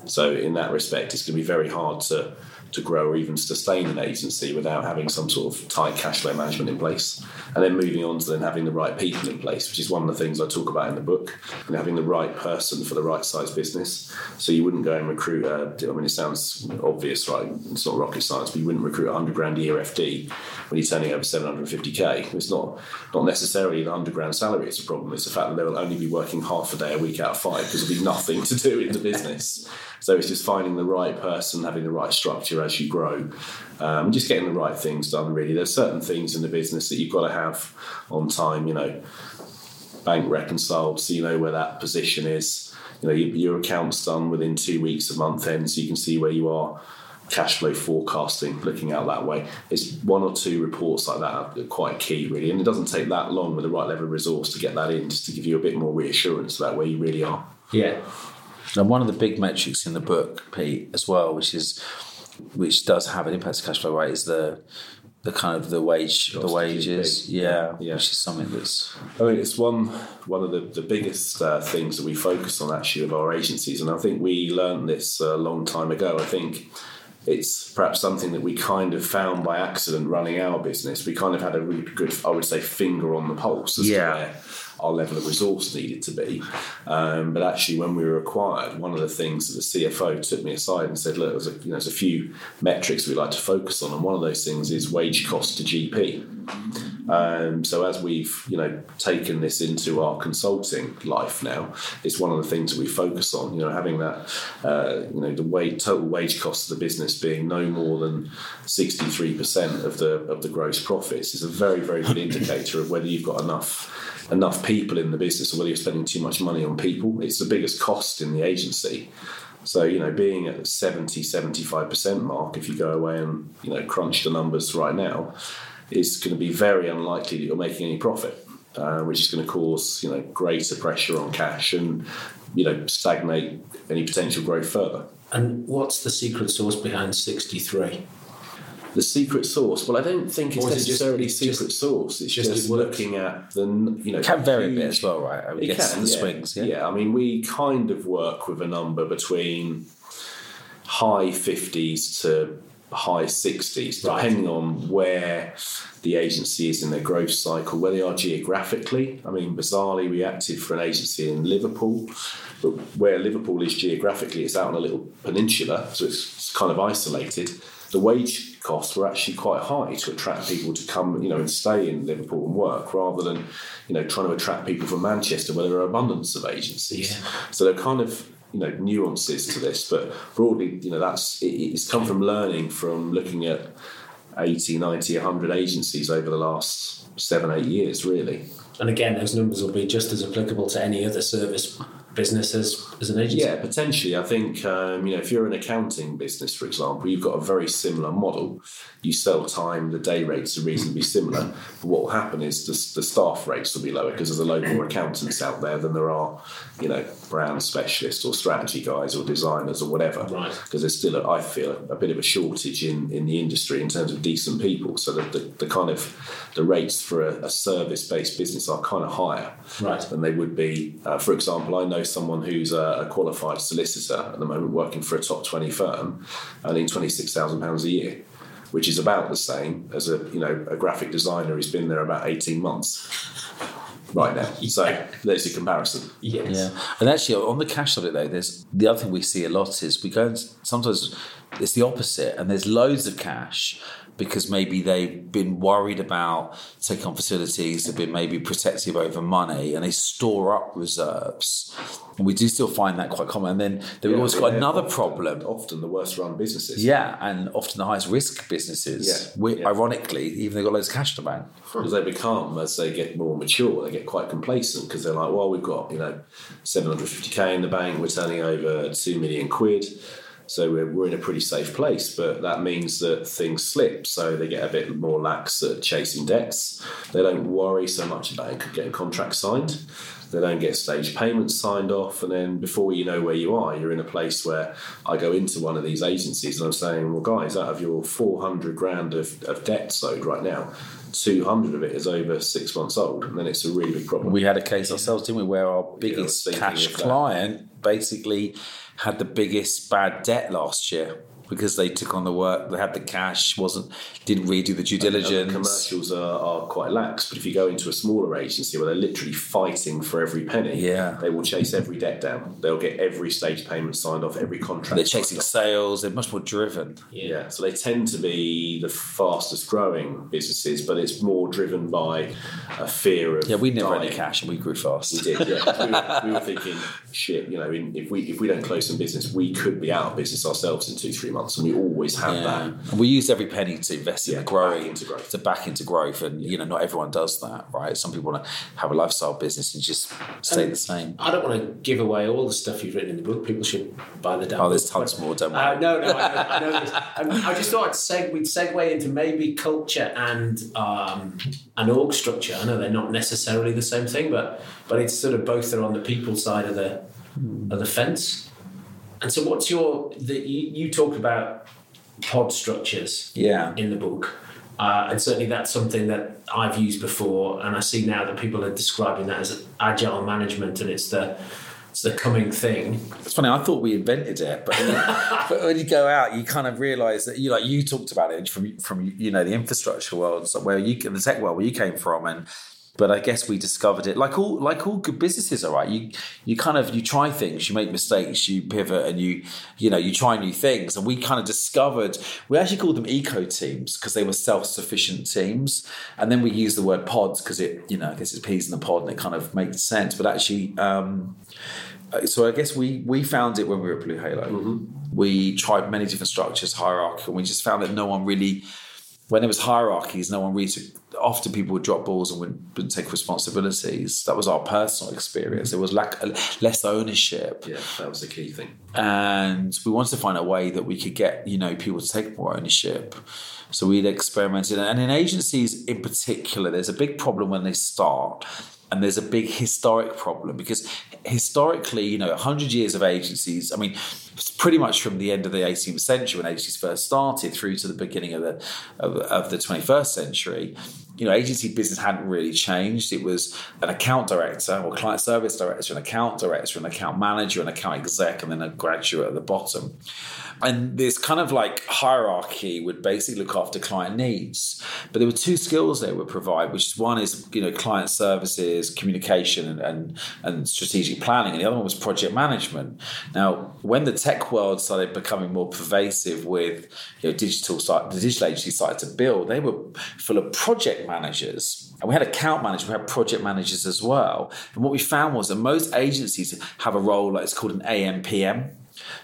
So in that respect, it's going to be very hard to to grow or even sustain an agency without having some sort of tight cash flow management in place. And then moving on to then having the right people in place, which is one of the things I talk about in the book, and having the right person for the right size business. So you wouldn't go and recruit. I mean, it sounds obvious, right? It's not rocket science, but you wouldn't recruit a hundred grand a year FD when you're turning over 750k. It's not not necessarily the hundred grand salary. It's a problem. It's the fact that they will only be working half a day a week out of five because there'll be nothing to do in the business. So it's just finding the right person, having the right structure as you grow, um, just getting the right things done. Really, there's certain things in the business that you've got to have on time. You know, bank reconciled, so you know where that position is. You know, your, your account's done within two weeks of month end, so you can see where you are. Cash flow forecasting, looking out that way. It's one or two reports like that are quite key, really, and it doesn't take that long with the right level of resource to get that in, just to give you a bit more reassurance about where you really are. Yeah. And one of the big metrics in the book, Pete, as well, which is which does have an impact to cash flow, right, is the the kind of the wage, the wages, yeah, Yeah. which is something that's I mean, it's one one of the, the biggest uh, things that we focus on actually of our agencies, and I think we learned this a long time ago. I think it's perhaps something that we kind of found by accident running our business. We kind of had a really good, I would say, finger on the pulse as Yeah. Our level of resource needed to be. Um, but actually, when we were acquired, one of the things that the CFO took me aside and said, "Look, there's a, you know, there's a few metrics we'd like to focus on, and one of those things is wage cost to GP." Um, so as we've you know taken this into our consulting life now, it's one of the things that we focus on. You know, having that uh, you know the total wage cost of the business being no more than sixty three percent of the of the gross profits is a very very good indicator of whether you've got enough enough people in the business or whether you're spending too much money on people. It's the biggest cost in the agency. So, you know, being at the 70, 75% mark, if you go away and, you know, crunch the numbers right now, is going to be very unlikely that you're making any profit, uh, which is going to cause, you know, greater pressure on cash and, you know, stagnate any potential growth further. And what's the secret sauce behind 63? The secret sauce. Well, I don't think it's it just- necessarily secret just- sauce. It's just just, looking at the you know it can vary a bit as well, right? I It guess can, the yeah. swings, yeah. Yeah, I mean, we kind of work with a number between high 50s to high 60s, Right. depending on where the agency is in their growth cycle, where they are geographically. I mean, bizarrely, we acted for an agency in Liverpool, but where Liverpool is geographically, it's out on a little peninsula, so it's, it's kind of isolated. The wage costs were actually quite high to attract people to come, you know, and stay in Liverpool and work, rather than, you know, trying to attract people from Manchester, where there are abundance of agencies. Yeah. So there are kind of you know nuances to this, but broadly, you know, that's it, it's come from learning from looking at 80, 90, 100 agencies over the last seven, eight years, really. And again, those numbers will be just as applicable to any other service business as, as an agency? Yeah, potentially. I think um, you know if you're an accounting business, for example, you've got a very similar model. You sell time, the day rates are reasonably similar. But what will happen is the, the staff rates will be lower because there's a load more accountants out there than there are, you know, brand specialists or strategy guys or designers or whatever. Right. Because there's still, a, I feel, a, bit of a shortage in, in the industry in terms of decent people. So the, the, the kind of the rates for a, a service based business are kind of higher Right. than they would be. Uh, for example, I know someone who's a, a qualified solicitor at the moment working for a top 20 firm earning £26,000 a year, which is about the same as a, you know, a graphic designer who's been there about 18 months right now. So there's your comparison. Yes. Yeah, and actually on the cash of it though, there's the other thing we see a lot is we go and sometimes it's the opposite, and there's loads of cash because maybe they've been worried about taking on facilities, they've been maybe protective over money, and they store up reserves. And we do still find that quite common. And then they've Yeah, also got they're another often- problem. Often the worst run businesses. Yeah, and often the highest risk businesses. Yeah, we, yeah. Ironically, even they've got loads of cash to bank. Because they become, as they get more mature, they get quite complacent because they're like, well, we've got, you know, 750k in the bank, we're turning over 2 million quid. So we're, we're in a pretty safe place, but that means that things slip. So they get a bit more lax at chasing debts. They don't worry so much about getting contracts signed. They don't get stage payments signed off. And then before you know where you are, you're in a place where I go into one of these agencies and I'm saying, well, guys, out of your 400 grand of, of debt owed right now, 200 of it is over six months old. And then it's a really big problem. We had a case ourselves, didn't we, where our biggest cash client basically had the biggest bad debt last year because they took on the work, they had the cash, wasn't didn't really do the due And the diligence. commercials are, are quite lax, but if you go into a smaller agency where they're literally fighting for every penny, Yeah. they will chase every debt down. They'll get every stage payment signed off, every contract. They're chasing sales. They're much more driven. Yeah, so they tend to be the fastest growing businesses, but it's more driven by a fear of Yeah, we never had any cash and we grew fast. We did, yeah. we, were, we were thinking, shit, you know, in, if we if we don't close some business, we could be out of business ourselves in two three months, and we always have Yeah. that. And we use every penny to invest in Yeah, the growing, into growth. to back into growth. And, you know, not everyone does that, right? Some people want to have a lifestyle business and just stay the same. I don't want to give away all the stuff you've written in the book. People should buy the damn Oh, there's tons more, don't Uh, worry. no, no, I know, I know this. Um, I just thought I'd seg- we'd segue into maybe culture and um, an org structure. I know they're not necessarily the same thing, but but it's sort of both are on the people side of the of the fence. And so, what's your the, you, you talked about pod structures Yeah. in the book. Uh, and certainly that's something that I've used before, and I see now that people are describing that as agile management, and it's the it's the coming thing. It's funny. I thought we invented it, but, but when you go out, you kind of realise that you like you talked about it from from you know the infrastructure world, where you the tech world where you came from, and but I guess we discovered it like all like all good businesses. All right, you you kind of you try things, you make mistakes, you pivot, and you you know you try new things, and we kind of discovered we actually called them eco teams because they were self sufficient teams, and then we used the word pods because it you know I guess it's peas in the pod and it kind of makes sense, but actually. um uh, so I guess we we found it when we were at Blue Halo. We tried many different structures, hierarchy, and we just found that no one really, when there was hierarchies, no one really took. Often people would drop balls and wouldn't, wouldn't take responsibilities. That was our personal experience. There was lack, less ownership, Yeah, that was the key thing. and we wanted to find a way that we could get you know people to take more ownership. So we'd experimented, and in agencies in particular, there's a big problem when they start, and there's a big historic problem because historically, you know, 100 years of agencies. I mean, it's pretty much from the end of the 18th century when agencies first started through to the beginning of the of, of the 21st century. You know, agency business hadn't really changed. It was an account director or client service director, an account director, an account manager, an account exec, and then a graduate at the bottom. And this kind of like hierarchy would basically look after client needs. But there were two skills they would provide, which is one is, you know, client services, communication and, and, and strategic planning. And the other one was project management. Now, when the tech world started becoming more pervasive with you know, digital start, the digital agency started to build, they were full of project managers. And we had account managers, we had project managers as well. And what we found was that most agencies have a role like it's called an AMPM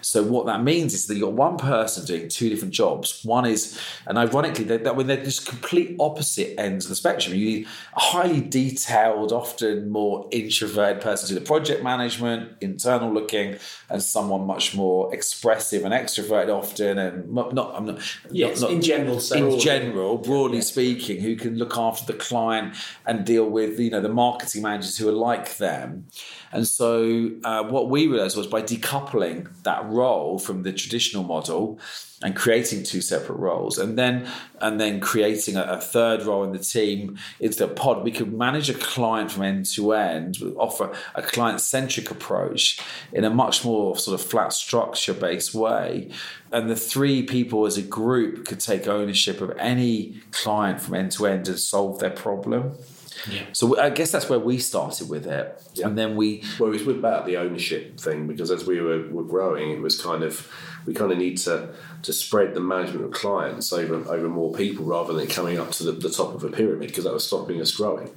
So what that means is that you've got one person doing two different jobs. One is, and ironically, they're, they're, they're just complete opposite ends of the spectrum. You need a highly detailed, often more introverted person to do the project management, internal looking, and someone much more expressive and extroverted often, and not, I'm not, Yes, not, not in general, so in broadly. general, broadly speaking, who can look after the client and deal with you know the marketing managers who are like them. And so, uh, what we realized was by decoupling that role from the traditional model and creating two separate roles, and then and then creating a, a third role in the team into the pod, we could manage a client from end to end, offer a client centric approach in a much more sort of flat structure based way. And the three people as a group could take ownership of any client from end to end and solve their problem. Yeah. So I guess that's where we started with it, and then we Well, it was about the ownership thing because as we were, were growing, it was kind of we kind of need to to spread the management of clients over over more people rather than coming up to the, the top of a pyramid because that was stopping us growing.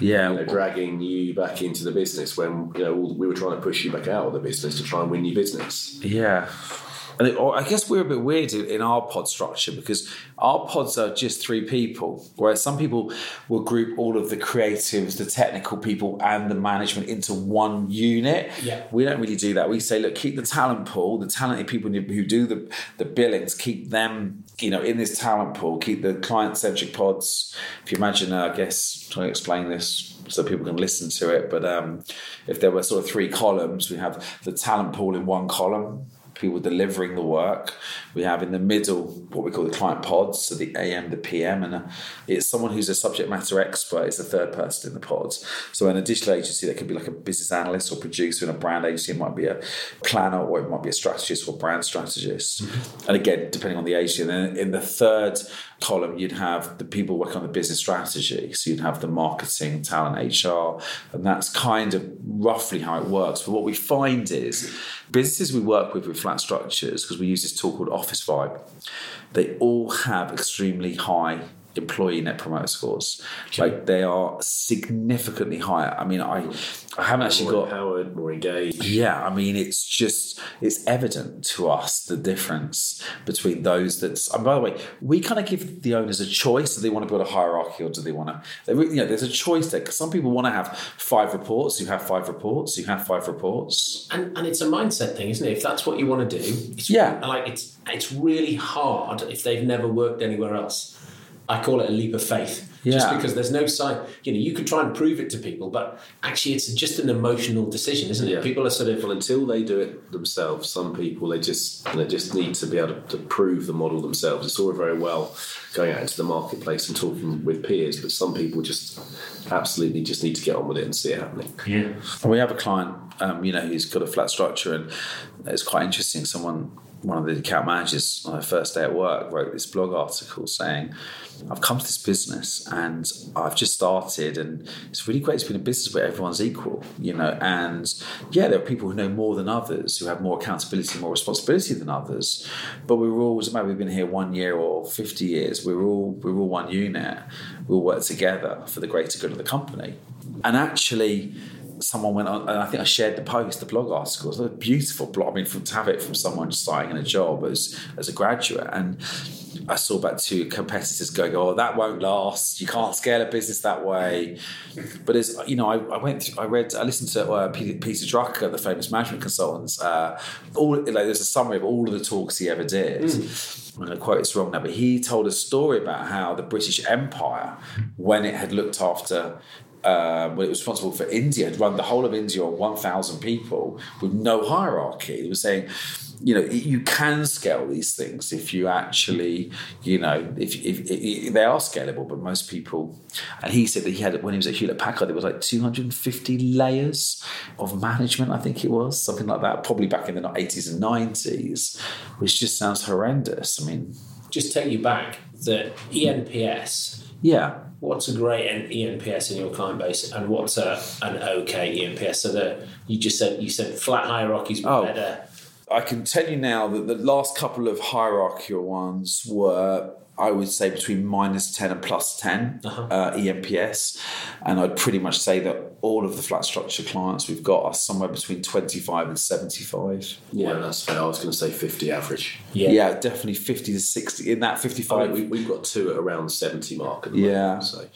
yeah You know, dragging you back into the business when you know all, we were trying to push you back out of the business to try and win your business. Yeah. And it, or I guess we're a bit weird in in our pod structure because our pods are just three people, whereas some people will group all of the creatives, the technical people, and the management into one unit. Yeah. We don't really do that. We say, look, keep the talent pool, the talented people who do the, the billings, keep them, you know, in this talent pool, keep the client centric pods. If you imagine, uh, I guess, trying to explain this so people can listen to it, but um, if there were sort of three columns, we have the talent pool in one column people delivering the work. We have in the middle what we call the client pods, so the AM, the PM, and uh it's someone who's a subject matter expert is the third person in the pods. So in a digital agency, that could be like a business analyst or producer. In a brand agency, it might be a planner or it might be a strategist or brand strategist. And again, depending on the agency. And then in the third column, you'd have the people working on the business strategy. So you'd have the marketing, talent, HR, and that's kind of roughly how it works. But what we find is businesses we work with with flat structures, because we use this tool called Officevibe, they all have extremely high employee net promoter scores. Like they are significantly higher. I mean, I I haven't actually got more got empowered, more engaged. yeah, I mean, it's just it's evident to us the difference between those that. And by the way, we kind of give the owners a choice: do they want to build a hierarchy, or do they want to? You know, there's a choice there because some people want to have five reports. You have five reports. You have five reports. and and it's a mindset thing, isn't it? If that's what you want to do, it's, Yeah. like it's it's really hard if they've never worked anywhere else. I call it a leap of faith, just because there's no sign. You know, you could try and prove it to people, but actually, it's just an emotional decision, isn't it? Yeah. People are sort of Well, until they do it themselves, some people they just they just need to be able to, to prove the model themselves. It's all very well going out into the marketplace and talking with peers, but some people just absolutely just need to get on with it and see it happening. yeah. We have a client, um, you know, who's got a flat structure, and it's quite interesting. Someone, one of the account managers on her first day at work, wrote this blog article saying, "I've come to this business and I've just started, and it's really great It's been a business where everyone's equal, you know. And yeah, there are people who know more than others, who have more accountability, more responsibility than others, but we're all, doesn't matter we've been here one year or fifty years, we're all we're all one unit. We all work together for the greater good of the company." And actually, someone went on, and I think I shared the post, the blog article. It was a beautiful blog. I mean, from, to have it from someone starting in a job as as a graduate, and I saw about two competitors going, "Oh, that won't last. You can't scale a business that way." But as you know, I, I went, through, I read, I listened to uh, Peter, Peter Drucker, the famous management consultants. Uh, all like, there's a summary of all of the talks he ever did. I'm going to quote this wrong now, but he told a story about how the British Empire, when it had looked after um, when it was responsible for India, had run the whole of India on 1,000 people with no hierarchy. He was saying, you know, you can scale these things if you actually, you know, if, if, if they are scalable, but most people, and he said that he had, when he was at Hewlett Packard, there was like 250 layers of management, I think it was, something like that, probably back in the 80s and 90s, which just sounds horrendous. I mean, Just take you back. The E ENPS. yeah, What's a great N- ENPS in your client base, and what's a an okay ENPS? So that you just said you said flat hierarchies were Oh. better. I can tell you now that the last couple of hierarchical ones were I would say between minus 10 and plus 10 Uh-huh. uh, ENPS. And I'd pretty much say that all of the flat structure clients we've got are somewhere between 25 and 75. Yeah, that's fair. I was going to say 50 average. Yeah, yeah definitely 50 to 60. In that 55, I mean, we, we've got two at around 70 mark at the Yeah. moment. So.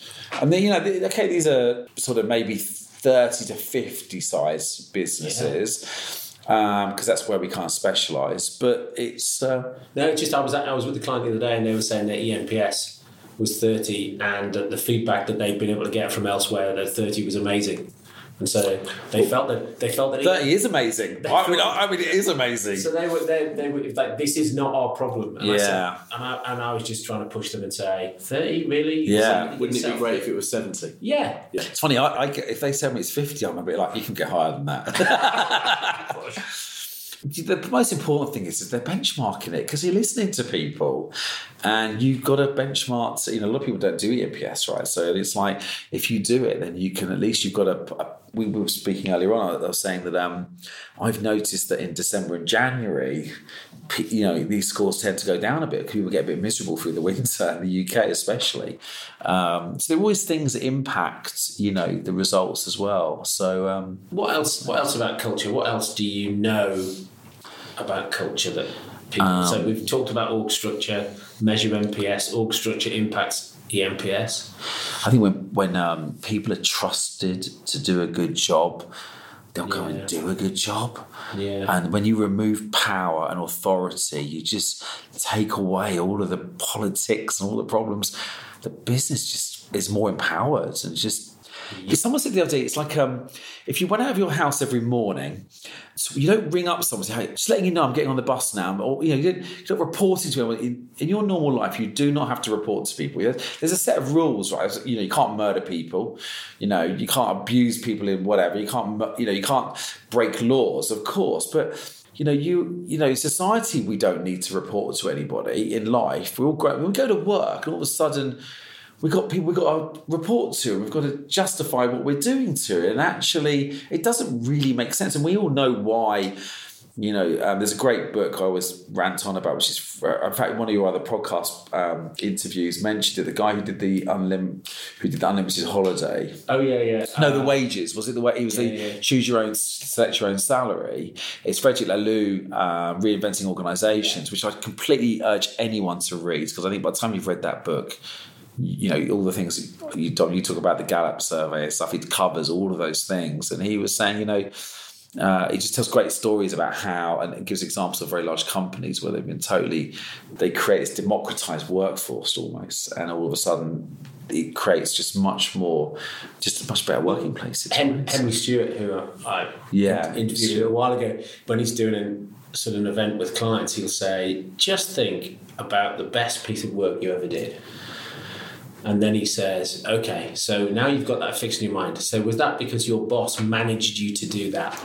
And then, you know, the- okay, these are sort of maybe 30 to 50 size businesses because that's where we can't specialize. But it's, uh, No, just I was I was with the client the other day and they were saying that E ENPS was 30 and the feedback that they've been able to get from elsewhere that 30 was amazing. And so they felt that they felt that it- 30 is amazing. I mean, I I mean, it is amazing. So they were they, they were like this is not our problem. And I said, Yeah. and I, and I was just trying to push them and say thirty really. Yeah. Is Wouldn't it be great if it was 70? Yeah. It's funny, I, I get, if they tell me it's 50, I'm a bit like, you can get higher than that. the most important thing is, is they're benchmarking it because you're listening to people and you've got to benchmark. You know, a lot of people don't do ENPS, right? So it's like if you do it, then you can at least you've got a. we were speaking earlier on. I was saying that um, I've noticed that in December and January, you know, these scores tend to go down a bit because people get a bit miserable through the winter in the UK, especially. Um, so there are always things that impact, you know, the results as well. So um, What else? What else about culture? What else do you know about culture that people? Um, so we've talked about org structure, measure MPS, org structure impacts ENPS. I think when when um, people are trusted to do a good job, they'll go Yeah. and do a good job. Yeah. And when you remove power and authority, you just take away all of the politics and all the problems. The business just is more empowered and just. Someone said the other day, it's like um, if you went out of your house every morning, so you don't ring up someone say, "Hey, just letting you know I'm getting on the bus now," or you know, you don't, you're not reporting to. In, in your normal life, you do not have to report to people. There's a set of rules, right? You know, you can't murder people. You know, you can't abuse people in whatever. You can't, you know, you can't break laws, of course, but you know, you you know, society we don't need to report to anybody in life. We all go, we go to work, and all of a sudden we've got people we've got to report to, and we've got to justify what we're doing to it. And actually, it doesn't really make sense. And we all know why. You know, um, there's a great book I always rant on about, which is, in fact, one of your other podcast um, interviews mentioned it. The guy who did the unlim- who did the unlimited holiday, Oh yeah, yeah. no, the Uh, wages. Was it the way he was Yeah, the yeah. choose your own, select your own salary? It's Frederic Laloux, uh, Reinventing Organizations, which I completely urge anyone to read because I think by the time you've read that book, you know all the things you talk, you talk about the Gallup survey and stuff. He covers all of those things, and he was saying, you know. Uh, it just tells great stories about how, and it gives examples of very large companies where they've been totally, they create this democratized workforce almost, and all of a sudden it creates just much more, just much better working place. It's Hen- Henry Stewart, who I Yeah. interviewed a while ago, when he's doing a sort of an event with clients, he'll say, "Just think about the best piece of work you ever did." And then he says, "Okay, so now you've got that fixed in your mind. So was that because your boss managed you to do that,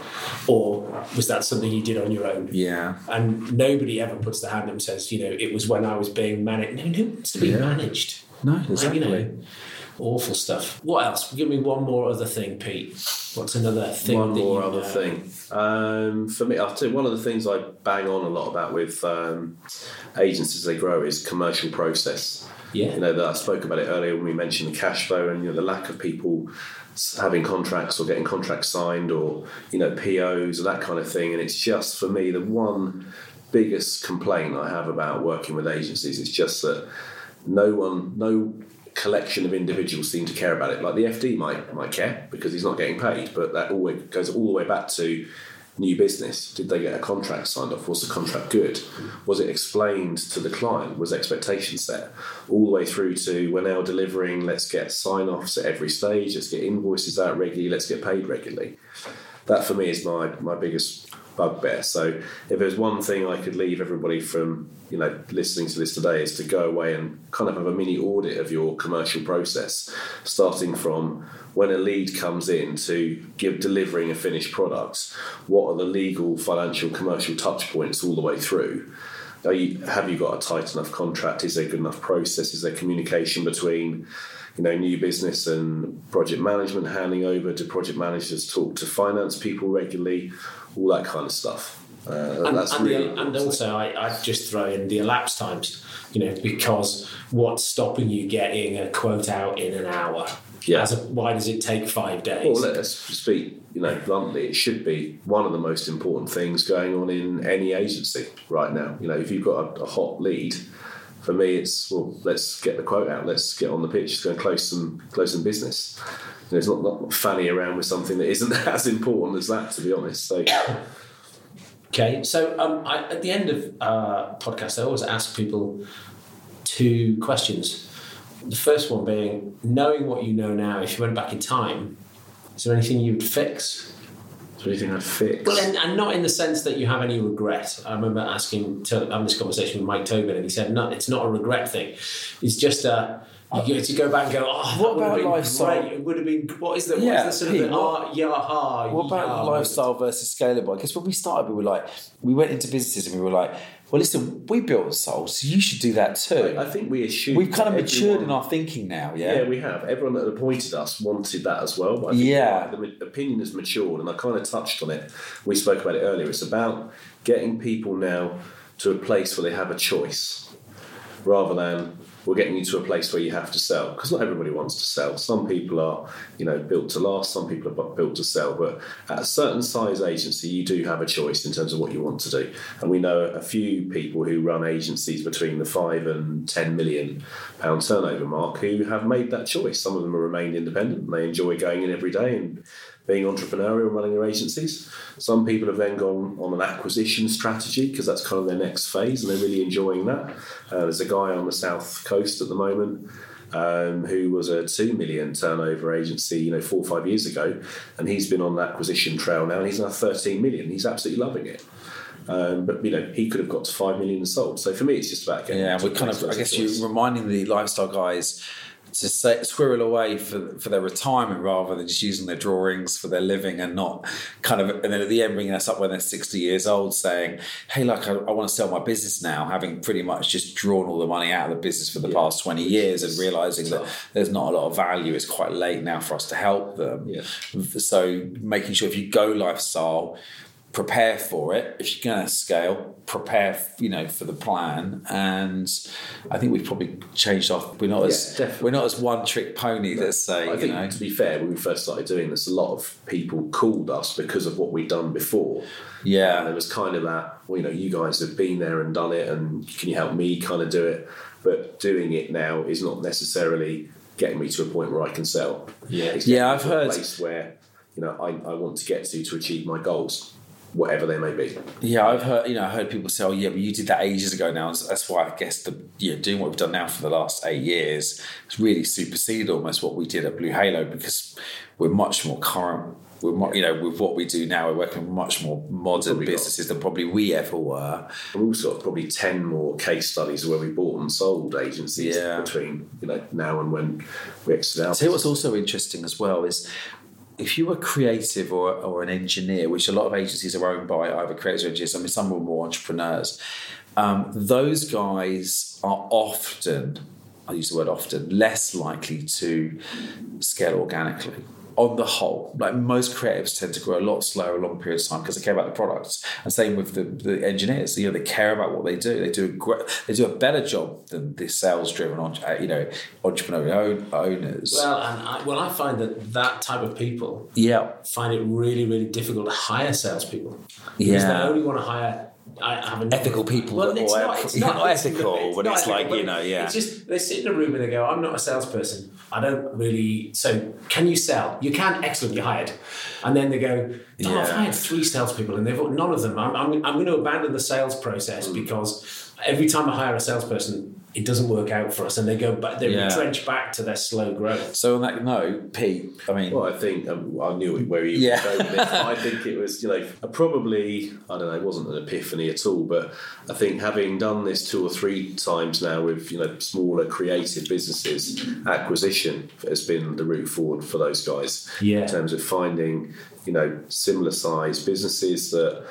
or was that something you did on your own?" Yeah. And nobody ever puts their hand up and says, "You know, it was when I was being managed." No, who wants to be Yeah. managed? No, Like, exactly. you know, awful stuff. What else? Give me one more other thing, Pete. What's another thing? One more other know? thing. Um, for me, I'll tell you, one of the things I bang on a lot about with um, agencies as they grow is commercial process. Yeah. You know, that I spoke about it earlier when we mentioned the cash flow and you know the lack of people having contracts or getting contracts signed or you know POs or that kind of thing. And it's just for me the one biggest complaint I have about working with agencies is just that no one, no collection of individuals seem to care about it. Like the FD might might care because he's not getting paid, but that always goes all the way back to new business. Did they get a contract signed off? Was the contract good? Was it explained to the client? Was expectations set? All the way through to we're now delivering. Let's get sign offs at every stage. Let's get invoices out regularly. Let's get paid regularly. That for me is my my biggest bugbear. So if there's one thing I could leave everybody from you know listening to this today is to go away and kind of have a mini audit of your commercial process, starting from when a lead comes in to give delivering a finished product. What are the legal, financial, commercial touch points all the way through? You, have you got a tight enough contract? Is there good enough process? Is there communication between you know, new business and project management handing over? to project managers talk to finance people regularly? All that kind of stuff. Uh, and, that's and, really the, and also I, I'd just throw in the elapsed times you know because what's stopping you getting a quote out in an hour Yeah. As a, why does it take five days Well, let's speak, you know, bluntly. It should be one of the most important things going on in any agency right now. You know, if you've got a, a hot lead, for me, it's well, let's get the quote out. Let's get on the pitch. Let's go and close some close some business. You know, it's not not fanny around with something that isn't as important as that, to be honest. So, Okay, so um, I, at the end of uh, podcast, I always ask people two questions. The first one being, knowing what you know now, if you went back in time, is there anything you would fix? Is there anything I'd fix? Well, and, and not in the sense that you have any regret. I remember asking, to, having this conversation with Mike Tobin, and he said, "No, it's not a regret thing. It's just a." You get to go back and go, oh, What about lifestyle? great. It would have been, what is the, Yeah, what is the sort Pete, of the, what- ah, yeah, ha, What about yeah, lifestyle versus scalable? Because when we started, we were like, we went into businesses and we were like, well, listen, we built Soul, so you should do that too. I think we assume We've kind of matured everyone- in our thinking now, Yeah. yeah? we have. Everyone that appointed us wanted that as well. But I think Yeah. the opinion has matured, and I kind of touched on it. We spoke about it earlier. It's about getting people now to a place where they have a choice, rather than we're getting you to a place where you have to sell. Because not everybody wants to sell. Some people are, you know, built to last. Some people are built to sell. But at a certain size agency, you do have a choice in terms of what you want to do. And we know a few people who run agencies between the five and ten million pound turnover mark who have made that choice. Some of them have remained independent and they enjoy going in every day and being entrepreneurial and running their agencies. Some people have then gone on an acquisition strategy because that's kind of their next phase and they're really enjoying that. Uh, there's a guy on the south coast at the moment um, who was a two million turnover agency, you know, four or five years ago, and he's been on the acquisition trail now, and he's now 13 million. He's absolutely loving it. Um, but you know, he could have got to five million and sold. So for me, it's just about getting. Yeah, we're kind of, I guess choice. you're reminding the lifestyle guys to say, squirrel away for, for their retirement rather than just using their drawings for their living and not kind of, and then at the end bringing us up when they're 60 years old saying, hey, look, I, I want to sell my business now, having pretty much just drawn all the money out of the business for the past 20 years and realizing that there's not a lot of value. It's quite late now for us to help them. Yeah. So making sure if you go lifestyle, prepare for it. If you're going to scale, prepare, you know, for the plan. And I think we've probably changed off. We're not as definitely. we're not as one trick pony. Let's say, I you think, know. to be fair, when we first started doing this, a lot of people called us because of what we'd done before. Yeah. And there was kind of that, well, you know, you guys have been there and done it, and can you help me kind of do it? But doing it now is not necessarily getting me to a point where I can sell. Yeah. It's Yeah, I've heard- place where, you know, I, I want to get to to achieve my goals, whatever they may be. Yeah, I've heard you know I heard people say, "Oh, yeah, but you did that ages ago." Now that's why I guess the you know doing what we've done now for the last eight years has really superseded almost what we did at Blue Halo because we're much more current. We're mo- you know with what we do now, we're working with much more modern Probably got- businesses than probably we ever were. We've also got probably 10 more case studies where we bought and sold agencies Yeah. between, you know, now and when we exited out. I what's also interesting as well is if you were creative or, or an engineer, which a lot of agencies are owned by either creators or engineers, I mean, some are more entrepreneurs, um, those guys are often, I use the word often, less likely to scale organically. On the whole, like most creatives tend to grow a lot slower, a long period of time because they care about the products. And same with the, the engineers, you know, they care about what they do. They do a great, they do a better job than the sales-driven, uh, you know, entrepreneurial owners. Well, and I, well, I find that that type of people yeah, find it really, really difficult to hire salespeople. Because Yeah. they only want to hire. I have a Ethical people Well, that- it's or not, it's not, not it's ethical, it's but it's like, you know, yeah. It's just they sit in a room and they go, "I'm not a salesperson. I don't really." So, can you sell? You can. Excellent. You're hired. And then they go, "Oh, I've hired three salespeople, and they've got none of them. I'm, I'm, I'm going to abandon the sales process mm. because every time I hire a salesperson, it doesn't work out for us, and they go back. They Yeah. retrench back to their slow growth. So on that note, Pete, I mean, Well, I think um, I knew where you Yeah. were going with this. I think it was, you know, a probably, I don't know, it wasn't an epiphany at all, but I think having done this two or three times now with, you know, smaller creative businesses, acquisition has been the route forward for those guys. Yeah. In terms of finding, you know, similar size businesses that,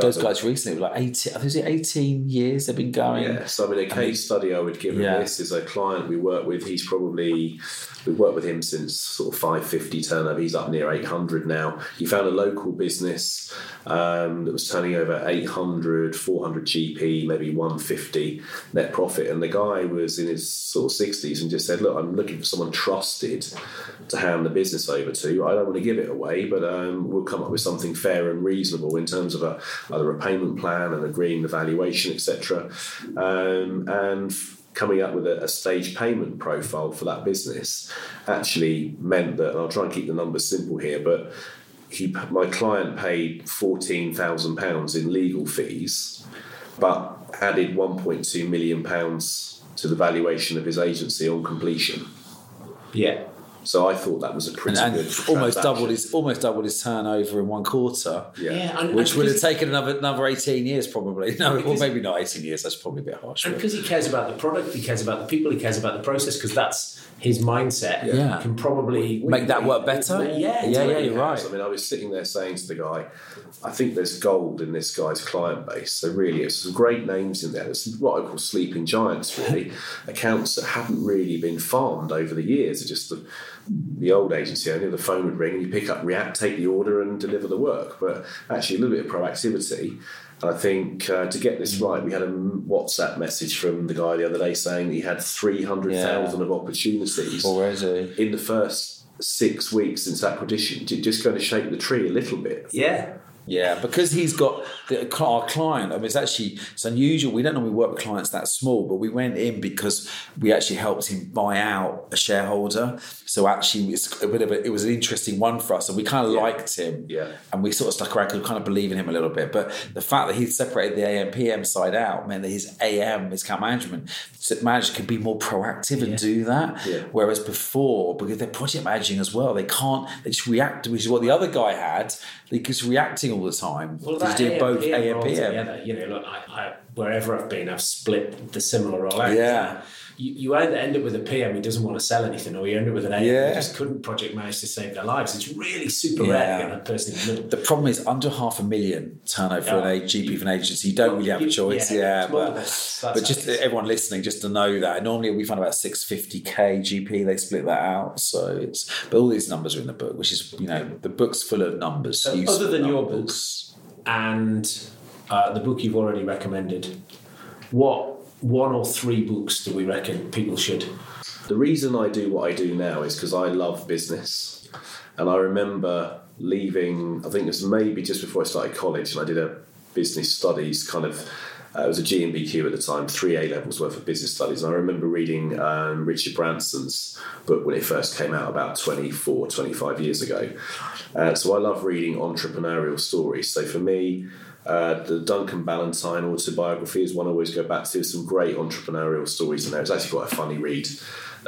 Those guys recently were like 18, I think it 18 years they've been going. Yeah, so I mean, a case study I would give Yeah. this is a client we work with. He's probably we've worked with him since sort of five fifty turnover. He's up near eight hundred now. He found a local business um, that was turning over 800, 400 GP, maybe one fifty net profit, and the guy was in his sort of sixties and just said, "Look, I'm looking for someone trusted to hand the business over to. I don't want to give it away, but um, we'll come up with something fair and reasonable in terms of a either a payment plan and agreeing the valuation, etc." Um, and coming up with a, a stage payment profile for that business actually meant that and I'll try and keep the numbers simple here, but he my client paid fourteen thousand pounds in legal fees, but added one point two million pounds to the valuation of his agency on completion. Yeah. So I thought that was a pretty And, good and almost doubled his almost doubled his turnover in one quarter, Yeah. and, which and would have taken another another eighteen years probably. No, well maybe not eighteen years. That's probably a bit harsh. And because he cares about the product, he cares about the people, he cares about the process, because that's his mindset. Yeah. Can probably Make that work better. Yeah, yeah, yeah. Really You're right. I mean, I was sitting there saying to the guy, I think there's gold in this guy's client base. So really is. Some great names in there. There's what I call sleeping giants, really. Accounts that haven't really been farmed over the years. It's just the, the old agency only, the phone would ring, you pick up, react, take the order, and deliver the work. But actually, a little bit of proactivity. And I think uh, to get this right, we had a WhatsApp message from the guy the other day saying he had 300,000 of opportunities in the first six weeks since acquisition, just going to shake the tree a little bit. Yeah. Yeah, because he's got the, our client. I mean, it's actually it's unusual. We don't normally work with clients that small, but we went in because we actually helped him buy out a shareholder. So actually, it's a bit of a, it was an interesting one for us, and we kind of liked him. Yeah. and we sort of stuck around because we kind of believe in him a little bit. But the fact that he separated the AM PM side out meant that his AM, his account management manager, could be more proactive and do that. Yeah. Whereas before, because they're project managing as well, they can't. They just react, which is what the other guy had. Was reacting all the time. Well, doing both A and PM. together, you know, look, I, I, wherever I've been, I've split the similar role out. Yeah. You, you either end up with a PM who doesn't want to sell anything, or you end up with an AM Yeah. who just couldn't project manage to save their lives. It's really super Yeah. rare to get that person in the middle. The problem is under half a million turnover for an GP for an agency. You don't really have a choice, yeah. more but than that. That's but just how it is. everyone listening, just to know that normally we find about six fifty k GP. They split that out, so it's but all these numbers are in the book, which is you know the book's full of numbers. So other than your books and uh, the book you've already recommended, what one or three books do we reckon people should? The reason I do what I do now is because I love business. And I remember leaving, I think it was maybe just before I started college, and I did a business studies kind of. Uh, it was a GNVQ at the time, three A levels worth of business studies. And I remember reading um, Richard Branson's book when it first came out about 24, 25 years ago. Uh, so I love reading entrepreneurial stories. So for me, uh, the Duncan Bannatyne autobiography is one I always go back to. There's some great entrepreneurial stories in there. It's actually quite a funny read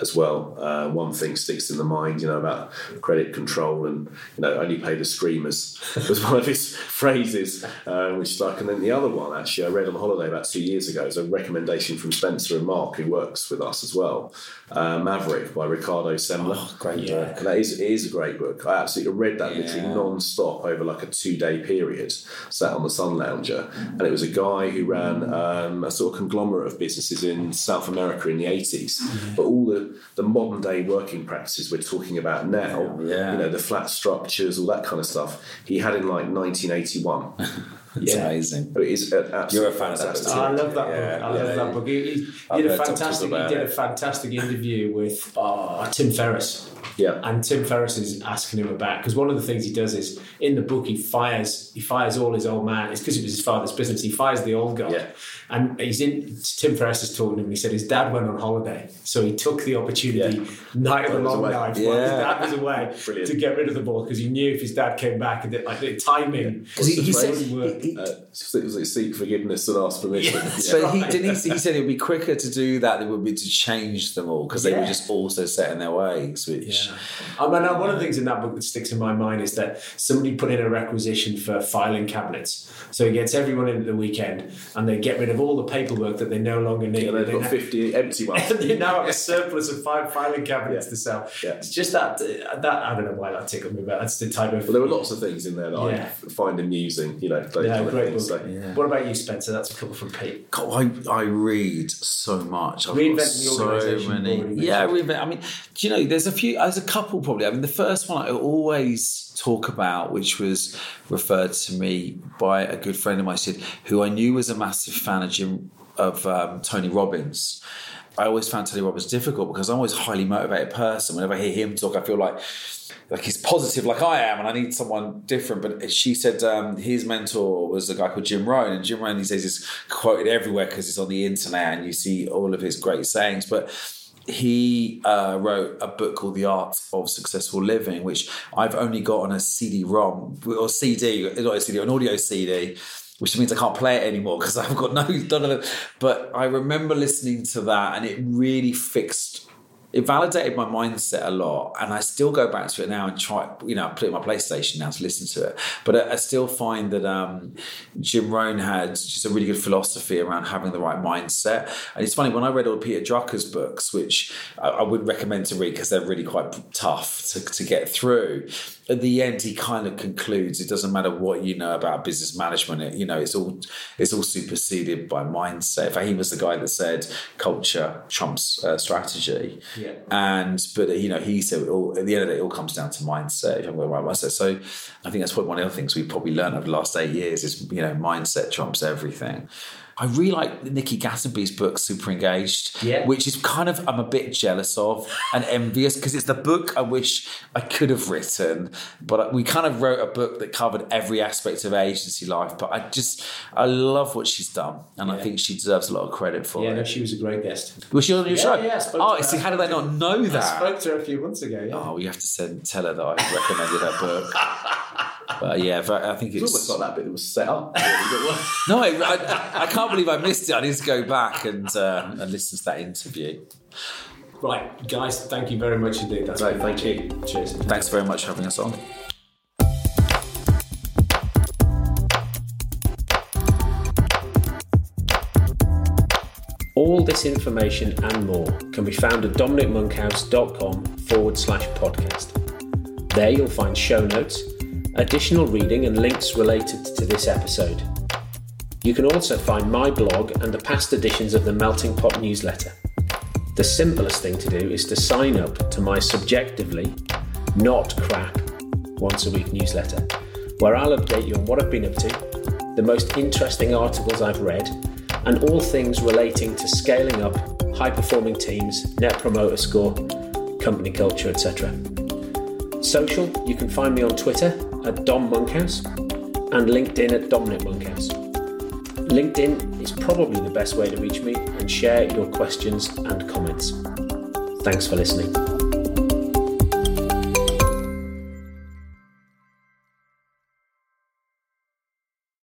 as well. Uh, one thing sticks in the mind, you know, about credit control and you know only pay the screamers was one of his phrases, uh, which stuck. And then the other one, actually, I read on holiday about two years ago. It's a recommendation from Spencer and Mark, who works with us as well. Uh, Maverick by Ricardo Semler. Oh, great Yeah. book. And that is, it is a great book. I absolutely read that Yeah. literally non-stop over like a two-day period, sat on the Sun Lounger. And it was a guy who ran um, a sort of conglomerate of businesses in South America in the 80s. But all the, the modern day working practices we're talking about now, Yeah. you know, the flat structures, all that kind of stuff, he had in like 1981. It's Yeah. amazing. But it is You're a fan of that fantastic. book. I love that Yeah, book. I love yeah. that book. He, he I've did a heard talk to us fantastic. He about did a fantastic interview with uh, Tim Ferriss. Yeah. And Tim Ferriss is asking him about because one of the things he does is in the book he fires he fires all his old man. It's because it was his father's business. He fires the old guy, Yeah. and he's in. Tim Ferriss is talking to him. He said his dad went on holiday, so he took the opportunity Yeah. night of the While he was long away. night while his dad was away Brilliant. to get rid of the ball because he knew if his dad came back and it, like the timing. Because he, he said he, he- Uh, it was like seek forgiveness and ask permission. Yeah. Yeah. but he, right. didn't he, he said it would be quicker to do that than it would be to change them all because they were just all so set in their ways. Which I mean, one of the things in that book that sticks in my mind is that somebody put in a requisition for filing cabinets. So he gets everyone in at the weekend and they get rid of all the paperwork that they no longer need. And they've They got now- 50 empty ones. and they now have a surplus of five filing cabinets Yeah. to sell. Yeah. It's just that, that I don't know why that tickled me, but that's the type of. Well, there were lots of things in there that Yeah. I find amusing, you know, those Yeah, kind of great things. book. So, Yeah. What about you, Spencer? That's a couple from Pete. God, I, I read so much. I've Reinventing got the so many. Yeah, mentioned. reinvent. I mean, do you know? There's a few. There's a couple probably. I mean, the first one I always talk about, which was referred to me by a good friend of mine, said, who I knew was a massive fan of Jim of um, Tony Robbins. I always found Tony Robbins difficult because I'm always a highly motivated person. Whenever I hear him talk, I feel like like he's positive like I am, and I need someone different. But she said um, his mentor was a guy called Jim Rohn, and Jim Rohn he says is quoted everywhere because it's on the internet and you see all of his great sayings. But he uh, wrote a book called The Art of Successful Living, which I've only got on a CD-ROM or CD, not a CD, an audio CD. Which means I can't play it anymore because I've got no. But I remember listening to that, and it really fixed it validated my mindset a lot and i still go back to it now and try you know put it on my playstation now to listen to it. But i, I still find that um, jim rohn had just a really good philosophy around having the right mindset. And it's funny when i read all peter drucker's books which i, I wouldn't recommend to read because they're really quite tough to, to get through at the end he kind of concludes it doesn't matter what you know about business management it, you know it's all it's all superseded by mindset. In fact he was the guy that said culture trumps uh, strategy. Yeah. and but you know he said it all, at the end of the day it all comes down to mindset if I'm going right mindset. So I think that's probably one of the other things we've probably learned over the last eight years is you know mindset trumps everything I really like Nikki Gatsby's book Super Engaged Yeah. which is kind of I'm a bit jealous of and envious because it's the book I wish I could have written but we kind of wrote a book that covered every aspect of agency life but I just I love what she's done and I think she deserves a lot of credit for it. Yeah, it no, she was a great guest. was she on your Yeah, show? yeah, I oh, see, how did they not know that? I spoke to her a few months ago. Yeah. Oh, you have to send tell her that I recommended her book. But yeah, I think It's it's almost like that bit that was set up. no. I, I, I can't believe I missed it. I need to go back and uh, and listen to that interview. Right, guys, thank you very much indeed. That's No, been thank you. Cheers. Thanks very much for having us on. All this information and more can be found at dominicmonkhouse.com forward slash podcast. There you'll find show notes, additional reading, and links related to this episode. You can also find my blog and the past editions of the Melting Pot newsletter. The simplest thing to do is to sign up to my subjectively not crap once a week newsletter, where I'll update you on what I've been up to, the most interesting articles I've read, and all things relating to scaling up, high performing teams, net promoter score, company culture, etc. Social, you can find me on Twitter at Dom Monkhouse and LinkedIn at Dominic Monkhouse. LinkedIn is probably the best way to reach me and share your questions and comments. Thanks for listening.